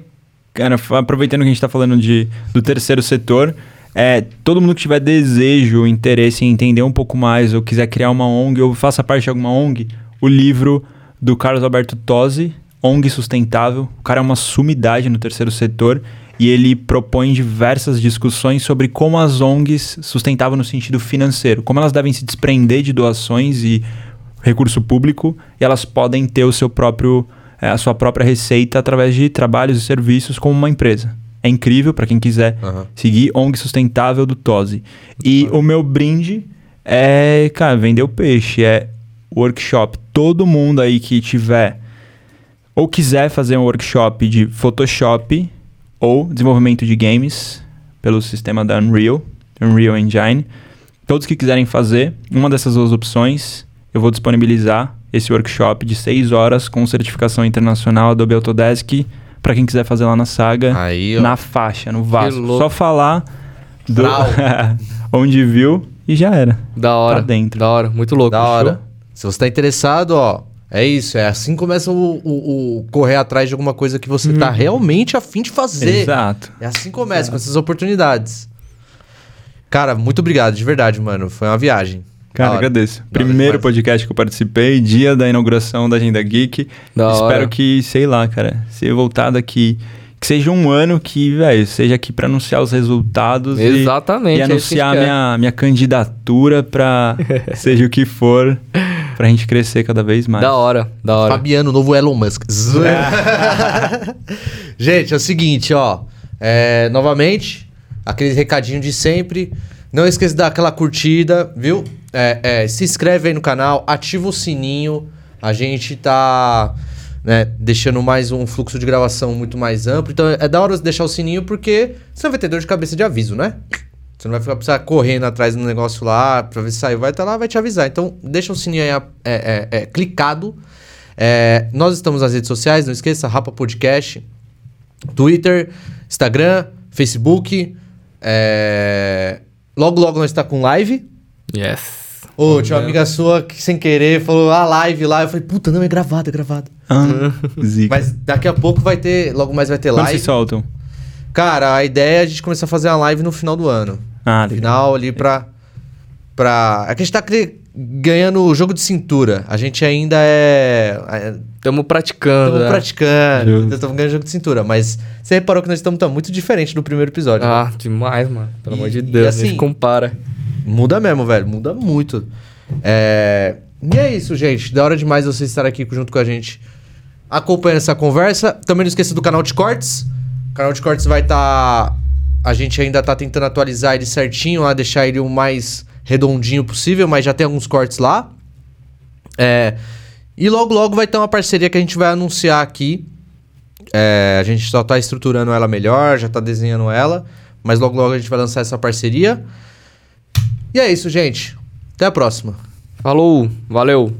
S3: cara, aproveitando que a gente tá falando de, do terceiro setor, é todo mundo que tiver desejo, interesse em entender um pouco mais, ou quiser criar uma ONG, ou faça parte de alguma ONG, o livro do Carlos Alberto Tosi, ONG Sustentável. O cara é uma sumidade no terceiro setor e ele propõe diversas discussões sobre como as ONGs sustentável no sentido financeiro, como elas devem se desprender de doações e recurso público e elas podem ter o seu próprio eh, a sua própria receita através de trabalhos e serviços como uma empresa. É incrível para quem quiser
S1: Aham.
S3: seguir ONG Sustentável do Tosi. E o meu brinde é, cara, vender o peixe, é workshop. Todo mundo aí que tiver ou quiser fazer um workshop de Photoshop ou desenvolvimento de games pelo sistema da Unreal, Unreal Engine, todos que quiserem fazer uma dessas duas opções, eu vou disponibilizar esse workshop de 6 horas com certificação internacional Adobe Autodesk para quem quiser fazer lá na Saga
S1: Aí,
S3: na faixa, no Vasco.
S2: louco.
S3: Só falar do- onde viu e já era.
S2: Da hora.
S3: Tá dentro.
S2: Da hora, muito louco.
S1: Da hora.
S2: Show?
S1: Se você tá interessado, ó, é isso. É assim que começa o, o- o correr atrás de alguma coisa que você tá realmente afim de fazer.
S3: Exato.
S1: É assim que começa, com essas oportunidades. Cara, muito obrigado, de verdade, mano. Foi uma viagem.
S3: Cara,
S1: hora.
S3: agradeço.
S1: Da
S3: Primeiro podcast que eu participei, dia da inauguração da Agenda Geek.
S2: Da
S3: Espero
S2: hora.
S3: que, sei lá, cara, se eu voltar daqui, que seja um ano que, velho, seja aqui pra anunciar os resultados e-
S2: Exatamente,
S3: e,
S2: é a
S3: anunciar minha, minha candidatura pra seja o que for, pra gente crescer cada vez mais.
S2: Da hora, da hora.
S1: Fabiano, novo Elon Musk. Gente, é o seguinte, ó. É, novamente, aquele recadinho de sempre. Não esqueça de dar aquela curtida, viu? É, é, se inscreve aí no canal, ativa o sininho. A gente tá né, deixando mais um fluxo de gravação muito mais amplo. Então é da hora você deixar o sininho porque você vai ter dor de cabeça de aviso, né? Você não vai ficar precisar correndo atrás do negócio lá pra ver se saiu. Vai estar lá, vai te avisar. Então, deixa o sininho aí é, é, é, clicado. É, nós estamos nas redes sociais, não esqueça, Rapa Podcast, Twitter, Instagram, Facebook. é, Logo, logo nós está com live.
S2: Yes.
S1: Ô, tinha uma amiga sua que sem querer falou, ah, live lá. Eu falei, puta, não, é gravado, é gravado.
S3: Ah, zica.
S1: Mas daqui a pouco vai ter, logo mais vai ter
S3: Quando
S1: live.
S3: vocês soltam?
S1: Cara, a ideia é a gente começar a fazer uma live no final do ano.
S3: Ah,
S1: No
S3: legal.
S1: final ali pra. pra... É que a gente tá cri- ganhando o jogo de cintura. A gente ainda é.
S2: Tamo praticando.
S1: Estamos
S2: né?
S1: praticando, estamos ganhando jogo de cintura. Mas você reparou que nós estamos tá muito diferente do primeiro episódio. né?
S2: Ah, demais, mano. Pelo
S1: E-
S2: amor de
S1: e
S2: Deus,
S1: assim-
S2: nem se compara.
S1: Muda mesmo, velho. Muda muito. É... E é isso, gente. Da hora demais você estar aqui junto com a gente acompanhando essa conversa. Também não esqueça do canal de cortes. O canal de cortes vai estar. A gente ainda tá tentando atualizar ele certinho, lá, deixar ele o mais redondinho possível, mas já tem alguns cortes lá. É... E logo, logo vai ter uma parceria que a gente vai anunciar aqui. É, a gente só tá estruturando ela melhor, já tá desenhando ela. Mas logo, logo a gente vai lançar essa parceria. E é isso, gente. Até a próxima.
S2: Falou, valeu.